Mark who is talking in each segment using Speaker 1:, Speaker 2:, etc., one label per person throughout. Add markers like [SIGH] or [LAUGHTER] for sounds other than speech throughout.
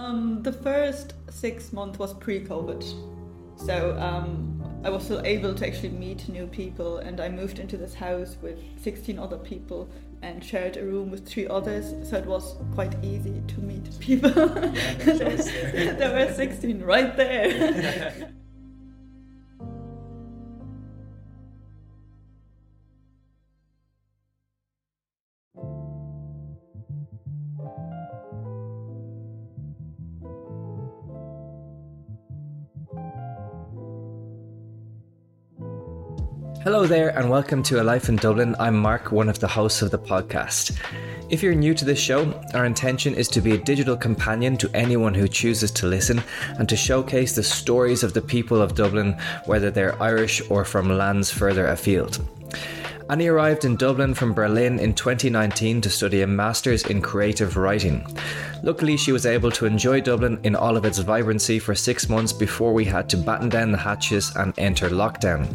Speaker 1: Um, the first six months was pre-COVID, so um, I was still able to actually meet new people, and I moved into this house with 16 other people and shared a room with three others, so it was quite easy to meet people. [LAUGHS] there were 16 right there. [LAUGHS]
Speaker 2: there, and welcome to A Life in Dublin. I'm Mark, one of the hosts of the podcast. If you're new to this show, our intention is to be a digital companion to anyone who chooses to listen and to showcase the stories of the people of Dublin, whether they're Irish or from lands further afield. Annie arrived in Dublin from Berlin in 2019 to study a master's in creative writing. Luckily, she was able to enjoy Dublin in all of its vibrancy for six months before we had to batten down the hatches and enter lockdown.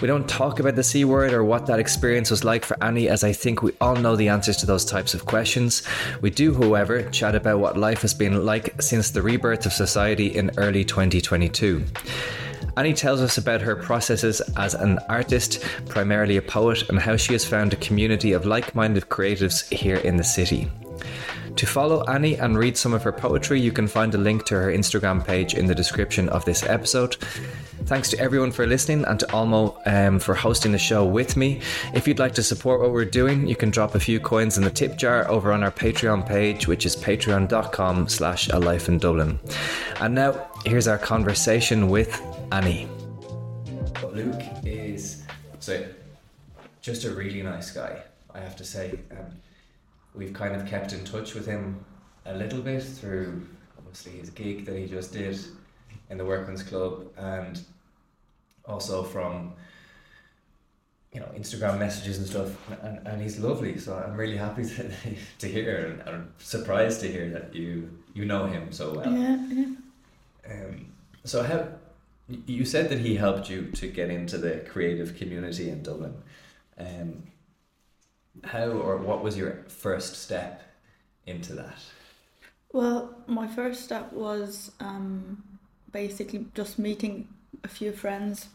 Speaker 2: We don't talk about the C word or what that experience was like for Annie, as I think we all know the answers to those types of questions. We do, however, chat about what life has been like since the rebirth of society in early 2022. Annie tells us about her processes as an artist, primarily a poet, and how she has found a community of like minded creatives here in the city. To follow Annie and read some of her poetry, you can find a link to her Instagram page in the description of this episode. Thanks to everyone for listening and to Olmo um, for hosting the show with me. If you'd like to support what we're doing, you can drop a few coins in the tip jar over on our Patreon page, which is patreon.com slash a life in Dublin. And now, here's our conversation with Annie. Luke is so just a really nice guy, I have to say. Um, we've kind of kept in touch with him a little bit through obviously his gig that he just did in the Workman's Club and also from you know Instagram messages and stuff and, and he's lovely so I'm really happy [LAUGHS] to, to hear and I'm surprised to hear that you you know him so well
Speaker 1: yeah, yeah.
Speaker 2: Um, so how you said that he helped you to get into the creative community in Dublin. Um, how or what was your first step into that?
Speaker 1: Well, my first step was um, basically just meeting a few friends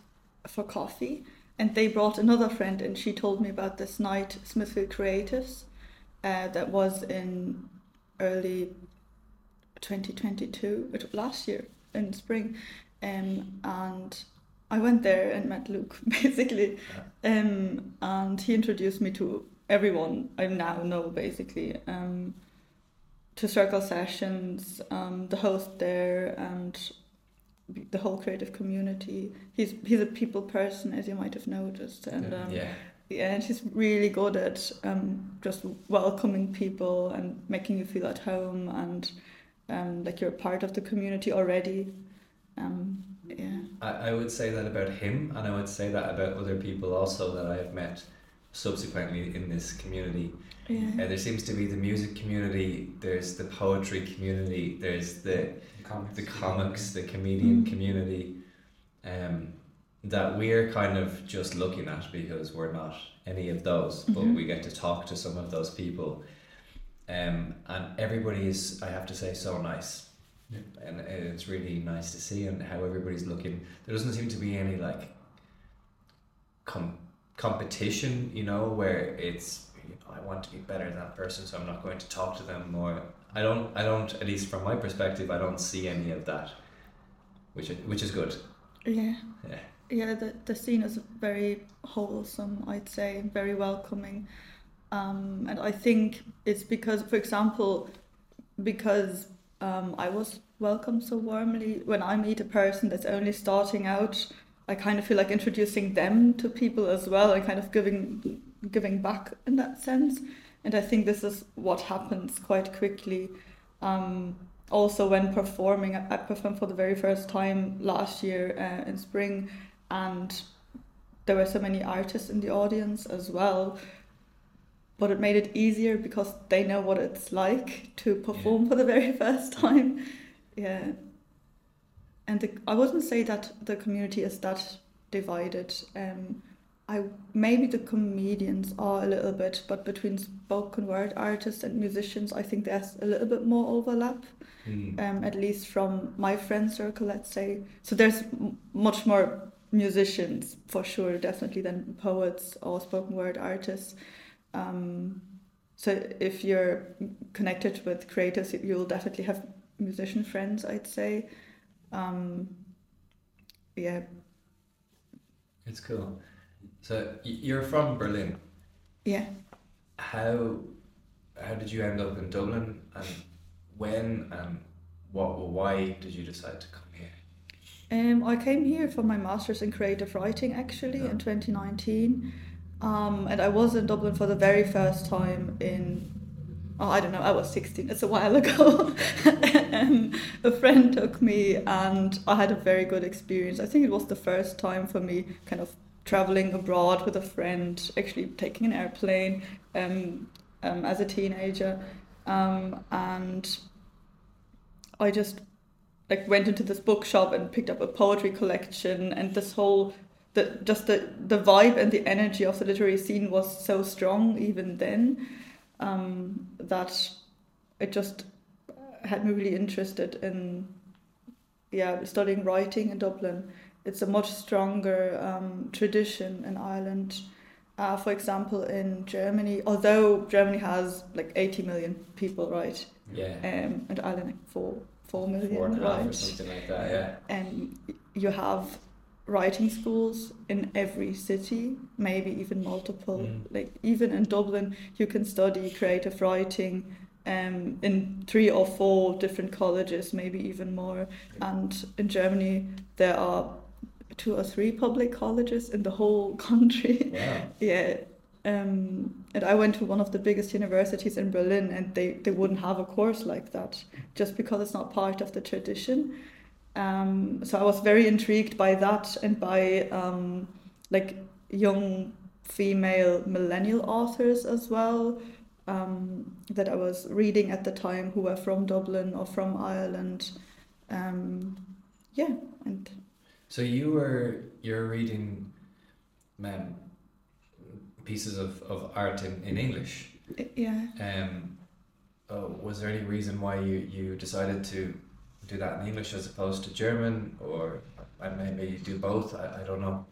Speaker 1: for coffee, and they brought another friend, and she told me about this night, Smithfield Creatives, uh, that was in early 2022, last year in spring, um, and I went there and met Luke [LAUGHS] basically, um, and he introduced me to everyone I now know basically. Um, to circle sessions, um, the host there, and the whole creative community. He's he's a people person, as you might have noticed, and um,
Speaker 2: yeah.
Speaker 1: yeah, and he's really good at um, just welcoming people and making you feel at home and um, like you're a part of the community already. Um, yeah.
Speaker 2: I, I would say that about him, and I would say that about other people also that I have met subsequently in this community.
Speaker 1: Yeah.
Speaker 2: Uh, there seems to be the music community, there's the poetry community, there's the
Speaker 3: Comics.
Speaker 2: the comics, the comedian
Speaker 1: Mm.
Speaker 2: community, um, that we're kind of just looking at because we're not any of those, but
Speaker 1: Mhm.
Speaker 2: we get to talk to some of those people. Um, and everybody is, I have to say, so nice.
Speaker 3: Yeah.
Speaker 2: And it's really nice to see and how everybody's looking. There doesn't seem to be any like com- competition, you know, where it's you know, I want to be better than that person, so I'm not going to talk to them more. I don't, I don't, at least from my perspective, I don't see any of that, which is, which is good.
Speaker 1: Yeah.
Speaker 2: Yeah.
Speaker 1: Yeah, the, the scene is very wholesome, I'd say, very welcoming. Um, and I think it's because, for example, because um, I was welcomed so warmly, when I meet a person that's only starting out, I kind of feel like introducing them to people as well and kind of giving giving back in that sense. And I think this is what happens quite quickly. Um, also, when performing, I I performed for the very first time last year uh, in spring, and there were so many artists in the audience as well. But it made it easier because they know what it's like to perform for the very [LAUGHS] first time. Yeah. And the, I wouldn't say that the community is that divided. Um, I maybe the comedians are a little bit, but between spoken word artists and musicians, I think there's a little bit more overlap.
Speaker 2: Mm.
Speaker 1: Um, at least from my friend circle, let's say. So there's m- much more musicians for sure, definitely than poets or spoken word artists. Um, so if you're connected with creators, you'll definitely have musician friends, I'd say. Um, yeah,
Speaker 2: It's cool. So you're from Berlin.
Speaker 1: yeah.
Speaker 2: How how did you end up in Dublin, and when and what why did you decide to come here?
Speaker 1: Um, I came here for my master's in creative writing actually in 2019. Um, and I was in Dublin for the very first time in, oh, I don't know, I was 16, it's a while [LAUGHS] ago. um, a friend took me and I had a very good experience. I think it was the first time for me kind of traveling abroad with a friend, actually taking an airplane um, um, as a teenager. Um, and I just like went into this bookshop and picked up a poetry collection and this whole the just the the vibe and the energy of the literary scene was so strong even then um, that it just had me really interested in yeah studying writing in Dublin. It's a much stronger um, tradition in Ireland. Uh, for example, in Germany, although Germany has like 80 million people, right?
Speaker 2: Yeah,
Speaker 1: Um, and Ireland like four four million,
Speaker 2: four and half or
Speaker 1: right?
Speaker 2: something like that. Yeah.
Speaker 1: and you have writing schools in every city maybe even multiple
Speaker 2: Mm.
Speaker 1: like even in dublin you can study creative writing um, in three or four different colleges maybe even more and in germany there are two or three public colleges in the whole [LAUGHS] country
Speaker 2: Wow.
Speaker 1: yeah um, and I went to one of the biggest universities in Berlin, and they, they wouldn't have a course like that just because it's not part of the tradition. Um, so I was very intrigued by that and by um, like young female millennial authors as well um, that I was reading at the time who were from Dublin or from Ireland. Um, yeah, and
Speaker 2: So you were you're reading, um, pieces of, of art in, in English.
Speaker 1: yeah.
Speaker 2: Um, oh, was there any reason why you, you decided to do that in English as opposed to German, or maybe do both? I, I don't know.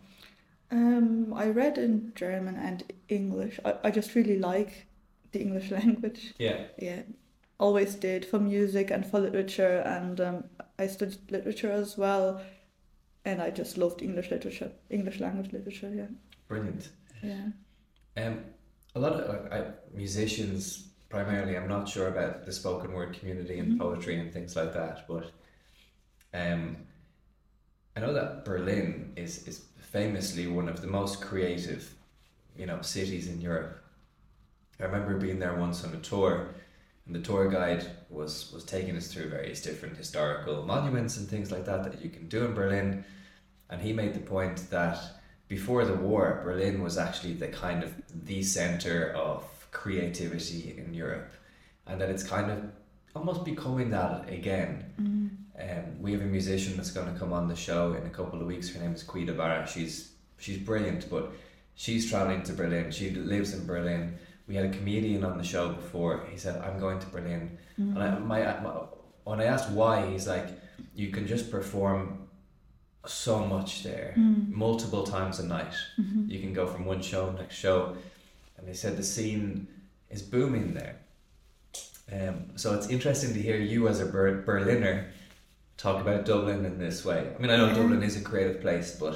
Speaker 1: Um, I read in German and English. I, I just really like the English [LAUGHS] language.
Speaker 2: Yeah.
Speaker 1: Yeah, always did for music and for literature, and um, I studied literature as well, and I just loved English literature, English language literature. Yeah,
Speaker 2: Brilliant.
Speaker 1: yeah.
Speaker 2: Um, a lot of uh, I, musicians, primarily, I'm not sure about the spoken word community and
Speaker 1: Mhm.
Speaker 2: poetry and things like that, but um, I know that Berlin is is famously one of the most creative, you know, cities in Europe. I remember being there once on a tour, and the tour guide was was taking us through various different historical monuments and things like that that you can do in Berlin, and he made the point that before the war, Berlin was actually the kind of the center of creativity in Europe, and that it's kind of almost becoming that again.
Speaker 1: Mm.
Speaker 2: Um, we have a musician that's going to come on the show in a couple of weeks. Her name is Quida Barra. She's she's brilliant, but she's traveling to Berlin. She lives in Berlin. We had a comedian on the show before. He said, "I'm going to Berlin,"
Speaker 1: Mm.
Speaker 2: and I, my, my when I asked why, he's like, "You can just perform so much there,
Speaker 1: Mm.
Speaker 2: multiple times a night.
Speaker 1: Mhm.
Speaker 2: You can go from one show to next show." And they said the scene is booming there. Um, so it's interesting to hear you as a Ber- Berliner talk about Dublin in this way. I mean, I know
Speaker 1: Yeah.
Speaker 2: Dublin is a creative place, but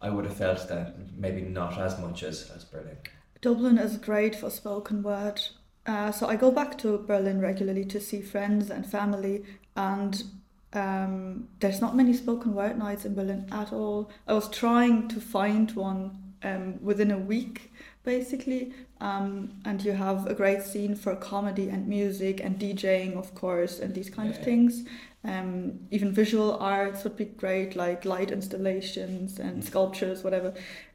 Speaker 2: I would have felt that maybe not as much as, as Berlin.
Speaker 1: Dublin is great for spoken word. Uh, so I go back to Berlin regularly to see friends and family, and um, there's not many spoken word nights in Berlin at all. I was trying to find one um, within a week, basically, um, and you have a great scene for comedy and music and DJing, of course, and these kind
Speaker 2: Yeah.
Speaker 1: of things. Um, even visual arts would be great, like light installations and
Speaker 2: Mm.
Speaker 1: sculptures, whatever.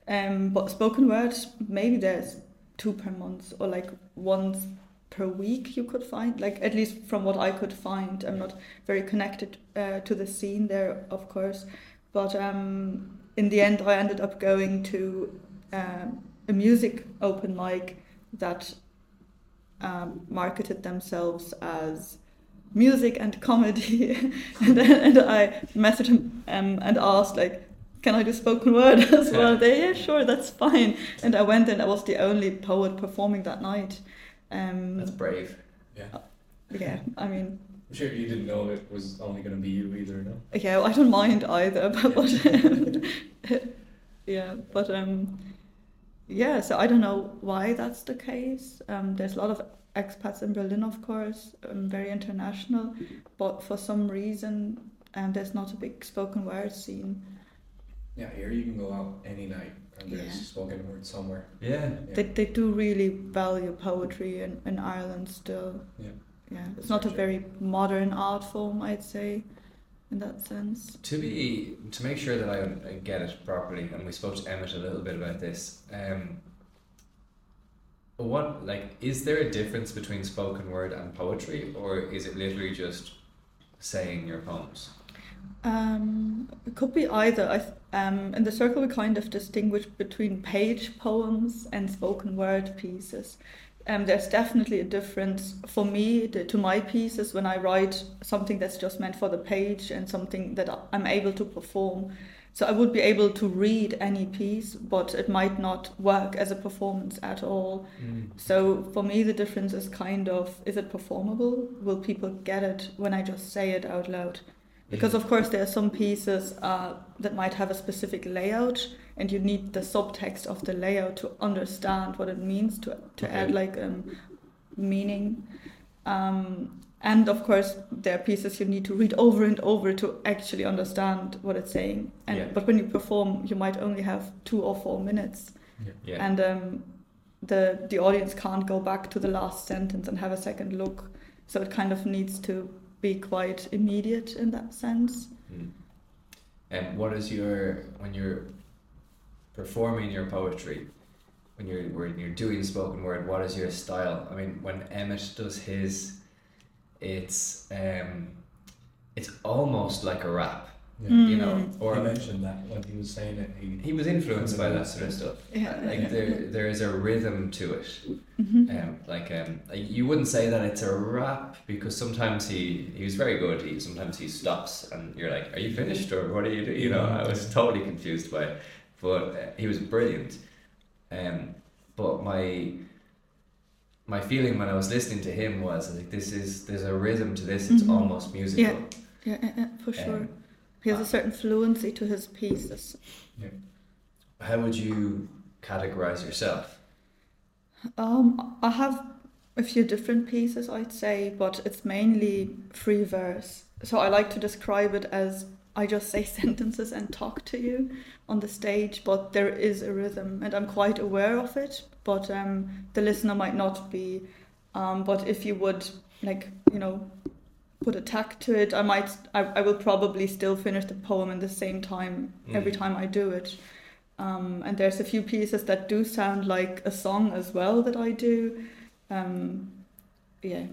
Speaker 1: Um, but spoken word, maybe there's two per month or like once per week you could find like at least from what i could find i'm not very connected uh, to the scene there of course but um, in the end i ended up going to um, a music open mic that um, marketed themselves as music and comedy [LAUGHS] and, and i messaged him um, and asked like can I do spoken word [LAUGHS] as well? They, yeah, sure, that's fine. And I went and I was the only poet performing that night. Um,
Speaker 2: That's brave.
Speaker 3: Yeah.
Speaker 1: yeah, I mean,
Speaker 3: I'm sure you didn't know it was only going to be you either, no?
Speaker 1: yeah, I don't mind either, [LAUGHS] but, but yeah, but um, yeah. So I don't know why that's the case. Um, there's a lot of expats in Berlin, of course, um, very international, but for some reason, um, there's not a big spoken word scene.
Speaker 3: Yeah, here you can go out any night and there's
Speaker 1: Yeah.
Speaker 3: spoken word somewhere.
Speaker 2: Yeah.
Speaker 3: Yeah.
Speaker 1: They, they do really value poetry in, in Ireland still.
Speaker 3: Yeah.
Speaker 1: Yeah, it's not a very modern art form, I'd say, in that sense.
Speaker 2: To be to make sure that I, I get it properly, and we spoke to Emmett a little bit about this. Um, what like is there a difference between spoken word and poetry, or is it literally just saying your poems?
Speaker 1: Um, it could be either. I th- um, in the circle, we kind of distinguish between page poems and spoken word pieces. Um, there's definitely a difference for me to, to my pieces when I write something that's just meant for the page and something that I'm able to perform. So I would be able to read any piece, but it might not work as a performance at all. So for me, the difference is kind of is it performable? Will people get it when I just say it out loud? Because of course there are some pieces uh, that might have a specific layout, and you need the subtext of the layout to understand what it means to to
Speaker 2: Okay.
Speaker 1: add like um, meaning. Um, and of course, there are pieces you need to read over and over to actually understand what it's saying. And
Speaker 2: Yeah.
Speaker 1: but when you perform, you might only have two or four minutes
Speaker 2: Yeah.
Speaker 1: and um, the the audience can't go back to the last sentence and have a second look. So it kind of needs to be quite immediate in that sense.
Speaker 2: Mm. And what is your when you're performing your poetry, when you're when you're doing spoken word, what is your style? I mean, when Emmett does his, it's um, it's almost like a rap,
Speaker 3: Yeah.
Speaker 2: you know,
Speaker 1: Mm.
Speaker 2: or
Speaker 3: he mentioned that when he was saying it. He,
Speaker 2: he was influenced by that sort of stuff.
Speaker 1: Yeah.
Speaker 2: Like there, there is a rhythm to it.
Speaker 1: Mhm.
Speaker 2: Um, like um, you wouldn't say that it's a rap because sometimes he he was very good. He sometimes he stops and you're like, are you finished or what are you doing? You know, I was totally confused by it, but uh, he was brilliant. Um, but my my feeling when I was listening to him was like, this is there's a rhythm to this. It's
Speaker 1: Mhm.
Speaker 2: almost musical.
Speaker 1: Yeah. Yeah, yeah, yeah, for sure.
Speaker 2: Um,
Speaker 1: He has a certain fluency to his pieces. Yeah.
Speaker 2: How would you categorize yourself?
Speaker 1: Um, I have a few different pieces, I'd say, but it's mainly free verse. So I like to describe it as I just say [LAUGHS] sentences and talk to you on the stage, but there is a rhythm, and I'm quite aware of it. But um, the listener might not be. Um, but if you would like, you know, put a tack to it, I might. I, I will probably still finish the poem in the same time every
Speaker 2: Mm.
Speaker 1: time I do it. Um, and there's a few pieces that do sound like a song as well that I do. Um, yeah,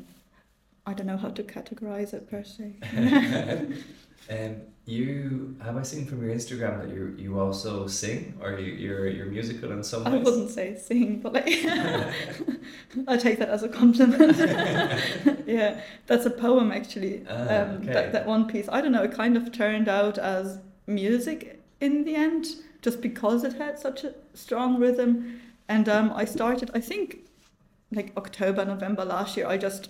Speaker 1: I don't know how to categorize it per se. [LAUGHS]
Speaker 2: Um, you have I seen from your Instagram that you you also sing or you you're you're musical in some
Speaker 1: I wouldn't say sing, but like [LAUGHS] I take that as a compliment. [LAUGHS] yeah, that's a poem actually.
Speaker 2: Ah,
Speaker 1: um,
Speaker 2: okay.
Speaker 1: that that one piece. I don't know. It kind of turned out as music in the end, just because it had such a strong rhythm. And um, I started. I think like October, November last year. I just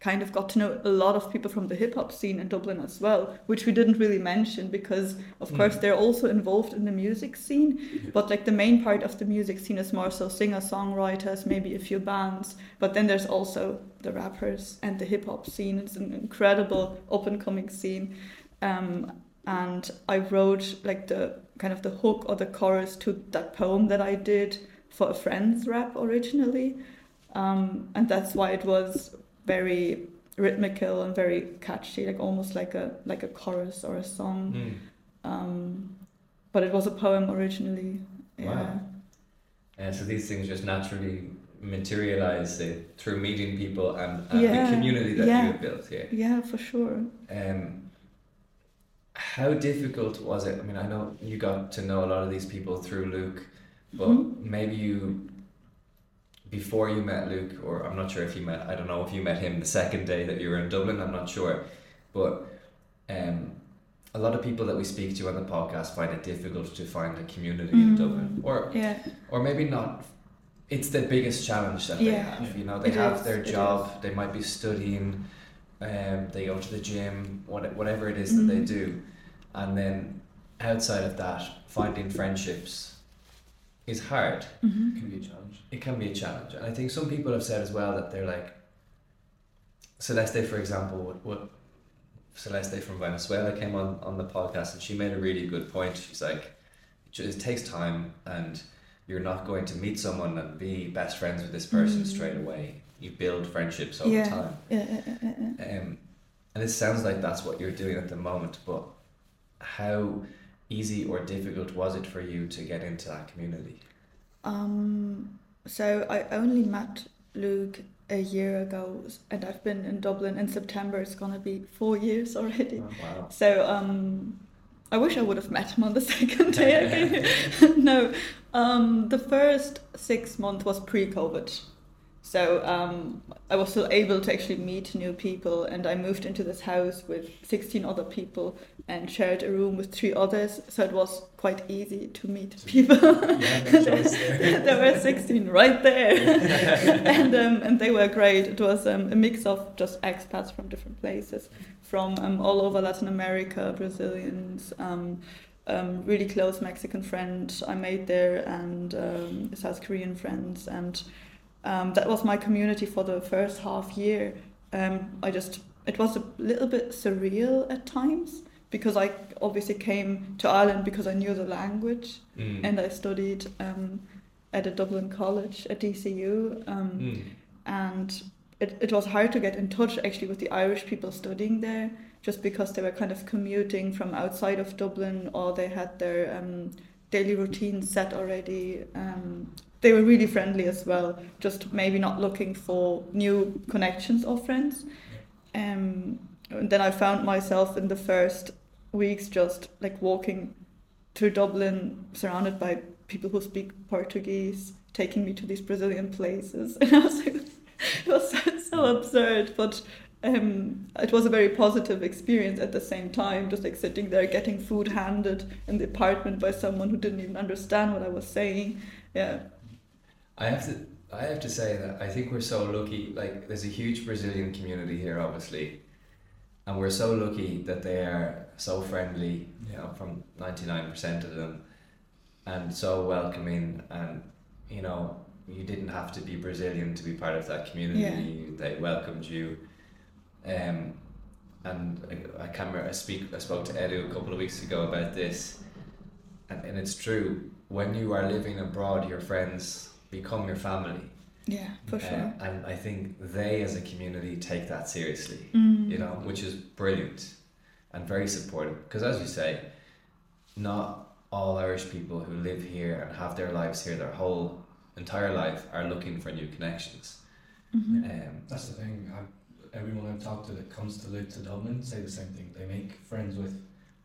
Speaker 1: kind of got to know a lot of people from the hip hop scene in Dublin as well, which we didn't really mention because, of
Speaker 2: Mm.
Speaker 1: course, they're also involved in the music scene. But like the main part of the music scene is more so singer songwriters, maybe a few bands. But then there's also the rappers and the hip hop scene. It's an incredible up and coming scene. Um, and I wrote like the kind of the hook or the chorus to that poem that I did for a friend's rap originally. Um, and that's why it was very rhythmical and very catchy, like almost like a like a chorus or a song.
Speaker 2: Mm.
Speaker 1: Um, but it was a poem originally. Yeah.
Speaker 2: Wow. And so these things just naturally materialize uh, through meeting people and, and
Speaker 1: Yeah,
Speaker 2: the community that
Speaker 1: yeah.
Speaker 2: you have built here.
Speaker 1: Yeah, for sure.
Speaker 2: Um, how difficult was it? I mean, I know you got to know a lot of these people through Luke, but
Speaker 1: Mhm.
Speaker 2: maybe you, before you met Luke, or I'm not sure if you met, I don't know if you met him the second day that you were in Dublin, I'm not sure. But um, a lot of people that we speak to on the podcast find it difficult to find a community in
Speaker 1: Mm.
Speaker 2: Dublin. Or,
Speaker 1: Yeah.
Speaker 2: or maybe not. It's the biggest challenge that they have. You know, they
Speaker 1: It
Speaker 2: have
Speaker 1: is,
Speaker 2: their job, they might be studying, um, they go to the gym, what, whatever it is that they do. And then outside of that, finding friendships is hard.
Speaker 1: hmm
Speaker 3: Can be a challenge.
Speaker 2: It can be a challenge. And I think some people have said as well that they're like, Celeste, for example, what, what Celeste from Venezuela came on, on the podcast and she made a really good point. She's like, it ju- it takes time and you're not going to meet someone and be best friends with this person
Speaker 1: Mm.
Speaker 2: straight away. You build friendships over
Speaker 1: Yeah.
Speaker 2: time.
Speaker 1: Yeah, yeah, yeah, yeah, yeah.
Speaker 2: Um, and it sounds like that's what you're doing at the moment, but how easy or difficult was it for you to get into that community?
Speaker 1: Um, so I only met Luke a year ago, and I've been in Dublin in September. It's gonna be four years already.
Speaker 2: Wow.
Speaker 1: So um, I wish I would have met him on the [LAUGHS] second day. [LAUGHS] [LAUGHS] no, um, the first six months was pre-COVID, so um, I was still able to actually meet new people, and I moved into this house with sixteen other people and shared a room with three others. So it was quite easy to meet people. [LAUGHS] [LAUGHS] there were sixteen right there, [LAUGHS] and um, and they were great. It was um, a mix of just expats from different places from um, all over Latin America, Brazilians, um, um, really close Mexican friend I made there, and um, South Korean friends, and um, that was my community for the first half year. Um, I just it was a little bit surreal at times because I obviously came to Ireland because I knew the language
Speaker 2: Mm.
Speaker 1: and I studied um, at a Dublin college at DCU. Um,
Speaker 2: Mm.
Speaker 1: and it, it was hard to get in touch actually with the Irish people studying there just because they were kind of commuting from outside of Dublin or they had their um, daily routine set already. Um, they were really friendly as well, just maybe not looking for new connections or friends. Um, and then I found myself in the first weeks just like walking through Dublin surrounded by people who speak Portuguese, taking me to these Brazilian places. [LAUGHS] And I was like, [LAUGHS] it was so, so absurd, but um, it was a very positive experience at the same time, just like sitting there getting food handed in the apartment by someone who didn't even understand what I was saying. Yeah.
Speaker 2: I have to I have to say that I think we're so lucky like there's a huge Brazilian community here obviously and we're so lucky that they are so friendly you know from 99% of them and so welcoming and you know you didn't have to be Brazilian to be part of that community
Speaker 1: Yeah.
Speaker 2: they welcomed you um and I, I can't remember. I speak. I spoke to Edu a couple of weeks ago about this, and, and it's true. When you are living abroad, your friends become your family.
Speaker 1: Yeah, for
Speaker 2: Uh,
Speaker 1: sure.
Speaker 2: and I think they, as a community, take that seriously.
Speaker 1: Mm.
Speaker 2: You know, which is brilliant and very supportive. Because as you say, not all Irish people who live here and have their lives here, their whole entire life, are looking for new connections.
Speaker 1: Mhm.
Speaker 2: Um,
Speaker 3: That's the thing. I've, everyone I've talked to that comes to live to Dublin say the same thing. They make friends with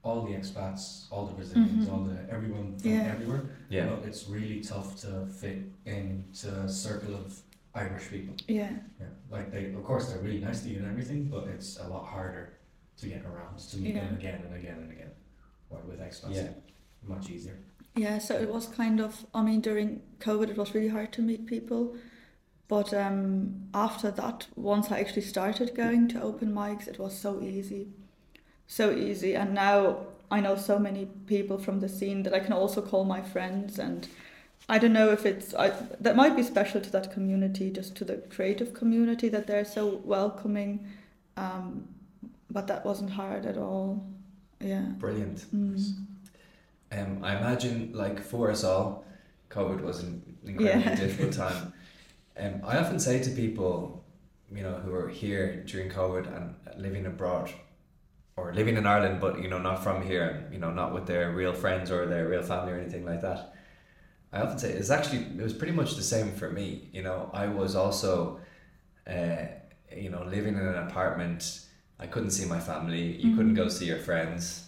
Speaker 3: all the expats, all the Brazilians,
Speaker 1: Mhm.
Speaker 3: all the everyone from
Speaker 1: Yeah.
Speaker 3: everywhere.
Speaker 2: yeah.
Speaker 3: But it's really tough to fit into a circle of Irish people.
Speaker 1: Yeah,
Speaker 3: Yeah. Like they, of course, they're really nice to you and everything, but it's a lot harder to get around to meet them again and again and again. While with expats,
Speaker 2: Yeah.
Speaker 3: much easier.
Speaker 1: yeah. So it was kind of. I mean, during COVID, it was really hard to meet people. But um, after that, once I actually started going to open mics, it was so easy, so easy. And now I know so many people from the scene that I can also call my friends. And I don't know if it's I, that might be special to that community, just to the creative community that they're so welcoming. Um, but that wasn't hard at all. Yeah.
Speaker 2: Brilliant.
Speaker 1: Mm.
Speaker 2: Um, I imagine, like for us all, COVID was an incredibly
Speaker 1: Yeah.
Speaker 2: difficult time. Um, I often say to people, you know, who are here during COVID and living abroad, or living in Ireland, but you know, not from here, and you know, not with their real friends or their real family or anything like that. I often say it's actually it was pretty much the same for me. You know, I was also, uh, you know, living in an apartment. I couldn't see my family. You couldn't go see your friends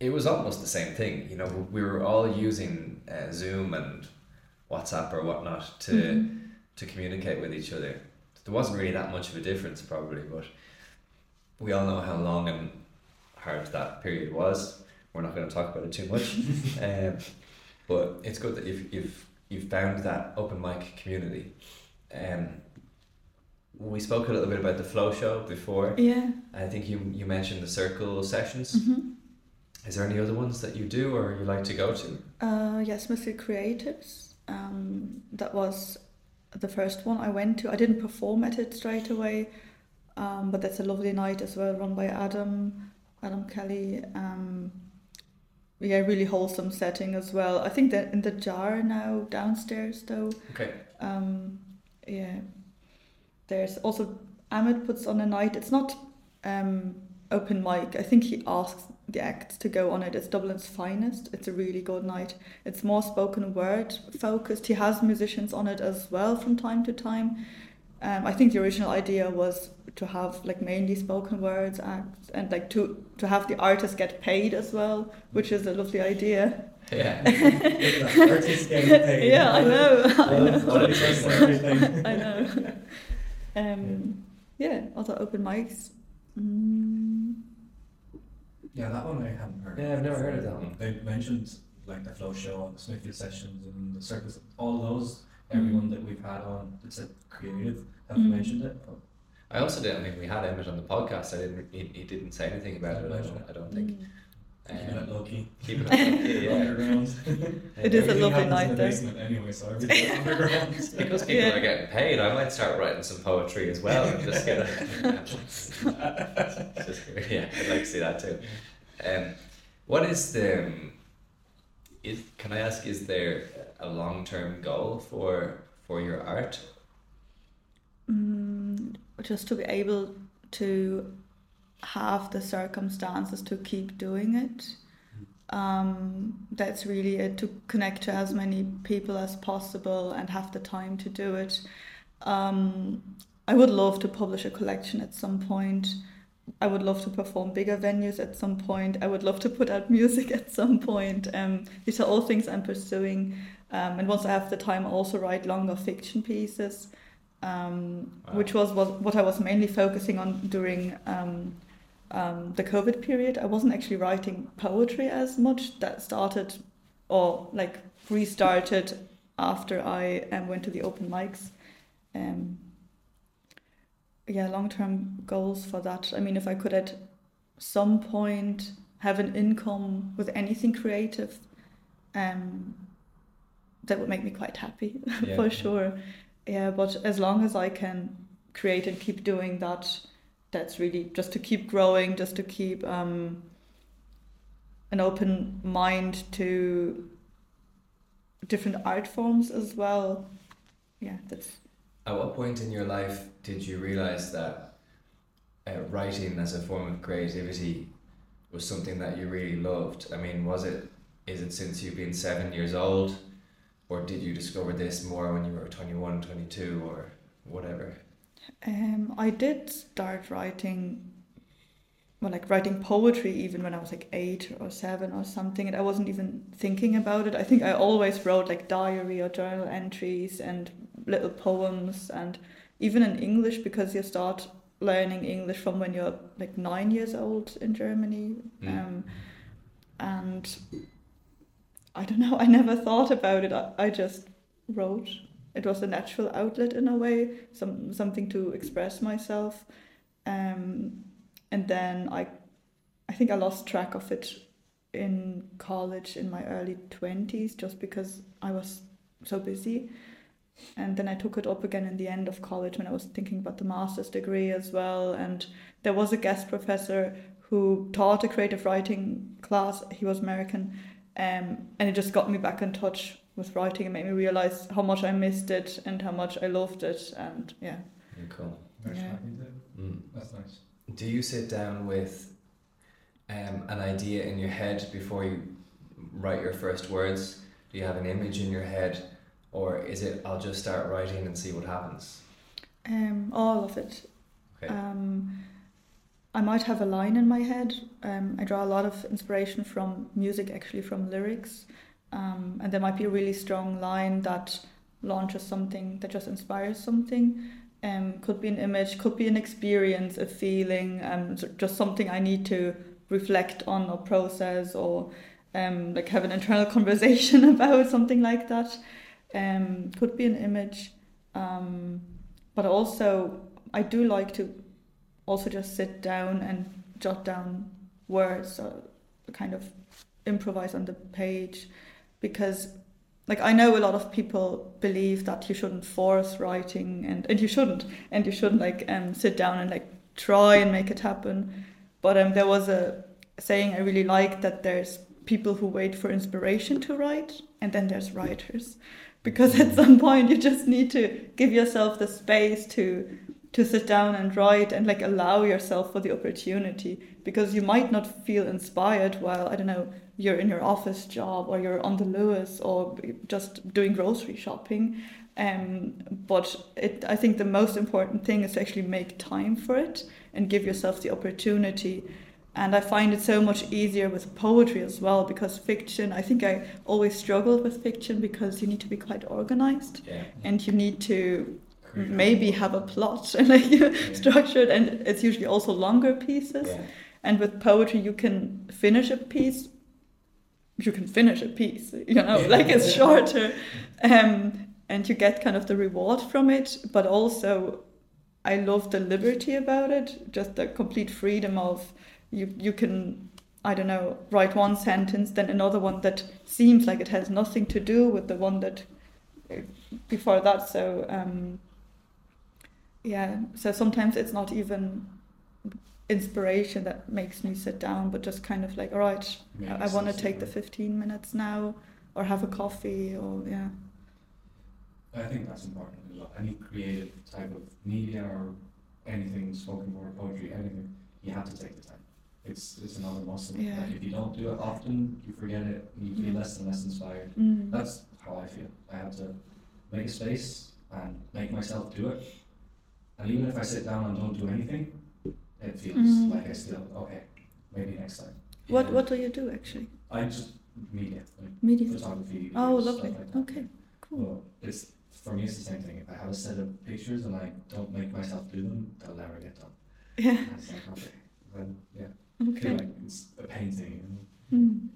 Speaker 2: it was almost the same thing. You know, we were all using uh, Zoom and WhatsApp or whatnot to
Speaker 1: Mhm.
Speaker 2: to communicate with each other. There wasn't really that much of a difference, probably, but we all know how long and hard that period was. We're not going to talk about it too much, [LAUGHS] um, but it's good that you've you've you've found that open mic community. Um, we spoke a little bit about the flow show before.
Speaker 1: Yeah.
Speaker 2: I think you you mentioned the circle sessions.
Speaker 1: hmm
Speaker 2: Is there any other ones that you do or you like to go to?
Speaker 1: Uh, yes, mostly creatives. Um, that was the first one I went to. I didn't perform at it straight away, um, but that's a lovely night as well, run by Adam, Adam Kelly. Um, yeah, really wholesome setting as well. I think that in the jar now downstairs though.
Speaker 2: Okay.
Speaker 1: Um, yeah, there's also Ahmed puts on a night. It's not um, open mic. I think he asks the acts to go on it. It's Dublin's finest. It's a really good night. It's more spoken word focused. He has musicians on it as well from time to time. Um, I think the original idea was to have like mainly spoken words acts and like to to have the artists get paid as well, which is a lovely idea.
Speaker 2: Yeah.
Speaker 3: Artists getting paid.
Speaker 1: yeah, I know. [LAUGHS] I know.
Speaker 2: What a
Speaker 3: That's
Speaker 2: twist.
Speaker 3: everything.
Speaker 1: I know. Um, yeah, other open mics. Mm,
Speaker 3: Yeah, that one I haven't heard.
Speaker 2: Yeah, I've never heard of that one.
Speaker 3: They mentioned like the flow show, the Smithfield sessions, and the circus. All those, everyone that we've had on, it's a creative, have
Speaker 1: Mm.
Speaker 3: mentioned it. But
Speaker 2: I also did. I mean, we had Emmett on the podcast. I didn't. He, he didn't say anything about it. I don't, I don't think.
Speaker 1: mm.
Speaker 3: keep it
Speaker 2: Um,
Speaker 3: low key.
Speaker 2: keep it [LAUGHS] yeah, yeah.
Speaker 3: Underground. [LAUGHS]
Speaker 1: It is a
Speaker 3: Everything
Speaker 1: lovely
Speaker 3: happens
Speaker 1: night
Speaker 3: in the
Speaker 1: there.
Speaker 3: basement anyway, so underground. [LAUGHS]
Speaker 2: Because people
Speaker 1: Yeah.
Speaker 2: are getting paid, I might start writing some poetry as well and just get a. just, yeah, I'd like to see that too. Um, what is the? um, Is can I ask? Is there a long term goal for for your art?
Speaker 1: Mm, just to be able to have the circumstances to keep doing it. Um, that's really it to connect to as many people as possible and have the time to do it. Um, I would love to publish a collection at some point. I would love to perform bigger venues at some point. I would love to put out [LAUGHS] music at some point. Um, these are all things I'm pursuing. Um, and once I have the time, I'll also write longer fiction pieces, um,
Speaker 2: Wow.
Speaker 1: which was, was what I was mainly focusing on during um, um, the COVID period. I wasn't actually writing poetry as much. That started or like restarted after I um, went to the open mics. Um, yeah, long term goals for that. I mean, if I could at some point have an income with anything creative, um, that would make me quite happy [LAUGHS]
Speaker 2: Yeah.
Speaker 1: for sure. Yeah, but as long as I can create and keep doing that, that's really just to keep growing, just to keep um, an open mind to different art forms as well. Yeah, that's.
Speaker 2: At what point in your life did you realize that uh, writing as a form of creativity was something that you really loved? I mean, was it? Is it since you've been seven years old, or did you discover this more when you were 21, 22, or whatever?
Speaker 1: Um, I did start writing well, like writing poetry even when I was like eight or seven or something, and I wasn't even thinking about it. I think I always wrote like diary or journal entries and little poems, and even in English because you start learning English from when you're like nine years old in Germany, mm. um, and I don't know. I never thought about it. I, I just wrote. It was a natural outlet in a way, some something to express myself. Um, and then I, I think I lost track of it in college in my early 20s just because I was so busy. And then I took it up again in the end of college when I was thinking about the master's degree as well. And there was a guest professor who taught a creative writing class. He was American. Um, and it just got me back in touch with writing and made me realize how much I missed it and how much I loved it. And yeah.
Speaker 2: cool.
Speaker 3: Yeah. Mm. That's nice
Speaker 2: do you sit down with um, an idea in your head before you write your first words? Do you have an image in your head, or is it I'll just start writing and see what happens?
Speaker 1: Um, all of it. Okay. Um, I might have a line in my head. Um, I draw a lot of inspiration from music, actually from lyrics, um, and there might be a really strong line that launches something that just inspires something um, could be an image, could be an experience, a feeling, um, just something I need to reflect on or process or um, like have an internal [LAUGHS] conversation [LAUGHS] about something like that. Um, could be an image, um, but also I do like to also just sit down and jot down words or kind of improvise on the page because like I know a lot of people believe that you shouldn't force writing and, and you shouldn't and you shouldn't like um sit down and like try and make it happen. But um there was a saying I really like that there's people who wait for inspiration to write and then there's writers. Because at some point you just need to give yourself the space to to sit down and write and like allow yourself for the opportunity because you might not feel inspired while I don't know you're in your office job or you're on the Luas or just doing grocery shopping. Um, but it, I think the most important thing is to actually make time for it and give yourself the opportunity. And I find it so much easier with poetry as well because fiction, I think I always struggled with fiction because you need to be quite organized
Speaker 2: yeah.
Speaker 1: and you need to maybe have a plot and [LAUGHS] like yeah. structured and it's usually also longer pieces.
Speaker 2: Yeah.
Speaker 1: And with poetry, you can finish a piece you can finish a piece [LAUGHS] you know like it's shorter um, and you get kind of the reward from it but also i love the liberty about it just the complete freedom of you you can i don't know write one sentence then another one that seems like it has nothing to do with the one that uh, before that so um, yeah so sometimes it's not even inspiration that makes me sit down, but just kind of like, all right, I, I want to take the 15 minutes now or have a coffee or, yeah.
Speaker 3: I think that's important as well. Any creative type of media or anything, spoken word, poetry, anything, you have to take the time. It's, it's another muscle.
Speaker 1: Yeah.
Speaker 3: Like if you don't do it often, you forget it, and you feel
Speaker 1: mm.
Speaker 3: less and less inspired.
Speaker 1: Mm.
Speaker 3: That's how I feel. I have to make space and make myself do it. And even if I sit down and don't do anything, it feels mm. like I still okay. Maybe next time.
Speaker 1: What What do you do actually?
Speaker 3: I just media, like
Speaker 1: media
Speaker 3: photography.
Speaker 1: Oh, lovely. Like okay, cool.
Speaker 3: Well, it's for me. It's the same thing. If I have a set of pictures and I don't make myself do them, they'll never get done. [LAUGHS]
Speaker 1: Yeah.
Speaker 3: it's like okay, then yeah.
Speaker 1: Okay.
Speaker 3: Like it's a painting. You
Speaker 1: know? mm.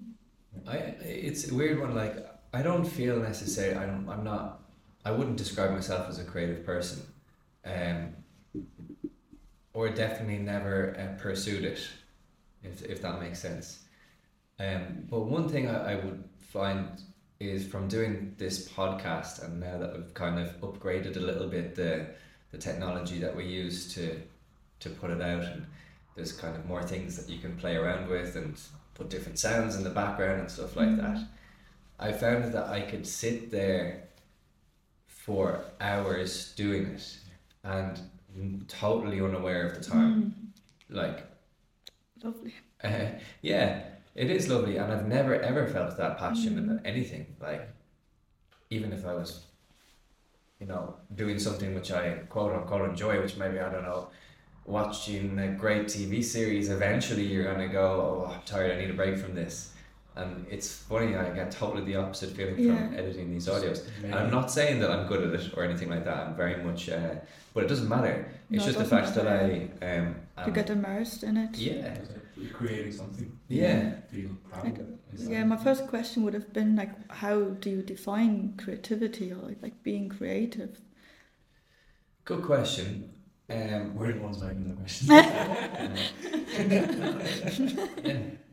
Speaker 2: I it's a weird one. Like I don't feel necessary. I don't. I'm not. I wouldn't describe myself as a creative person. Um, or definitely never uh, pursued it, if, if that makes sense. Um, but one thing I, I would find is from doing this podcast, and now that I've kind of upgraded a little bit the the technology that we use to to put it out, and there's kind of more things that you can play around with and put different sounds in the background and stuff like
Speaker 1: Mm.
Speaker 2: that. I found that I could sit there for hours doing it and totally unaware of the time. Like,
Speaker 1: Mm, Lovely.
Speaker 2: uh, [LAUGHS] yeah, it is lovely, and I've never ever felt that passion
Speaker 1: Mm.
Speaker 2: about anything. Like, even if I was, you know, doing something which I quote unquote enjoy, which maybe I don't know, watching a great TV series, eventually you're gonna go, oh, I'm tired, I need a break from this. And it's funny, I get totally the opposite feeling from
Speaker 1: Yeah.
Speaker 2: editing these audios. And I'm not saying that I'm good at it or anything like that. I'm very much, uh, but it doesn't matter. It's
Speaker 1: No, it
Speaker 2: just the
Speaker 1: doesn't
Speaker 2: fact that. I um,
Speaker 1: You get immersed in it.
Speaker 2: yeah,
Speaker 3: You're creating something.
Speaker 2: Yeah.
Speaker 3: Feel proud.
Speaker 1: Like. Yeah, my first question would have been like, how do you define creativity or like, like being creative?
Speaker 2: good question. Um,
Speaker 3: We're the ones making the questions. [LAUGHS] [LAUGHS]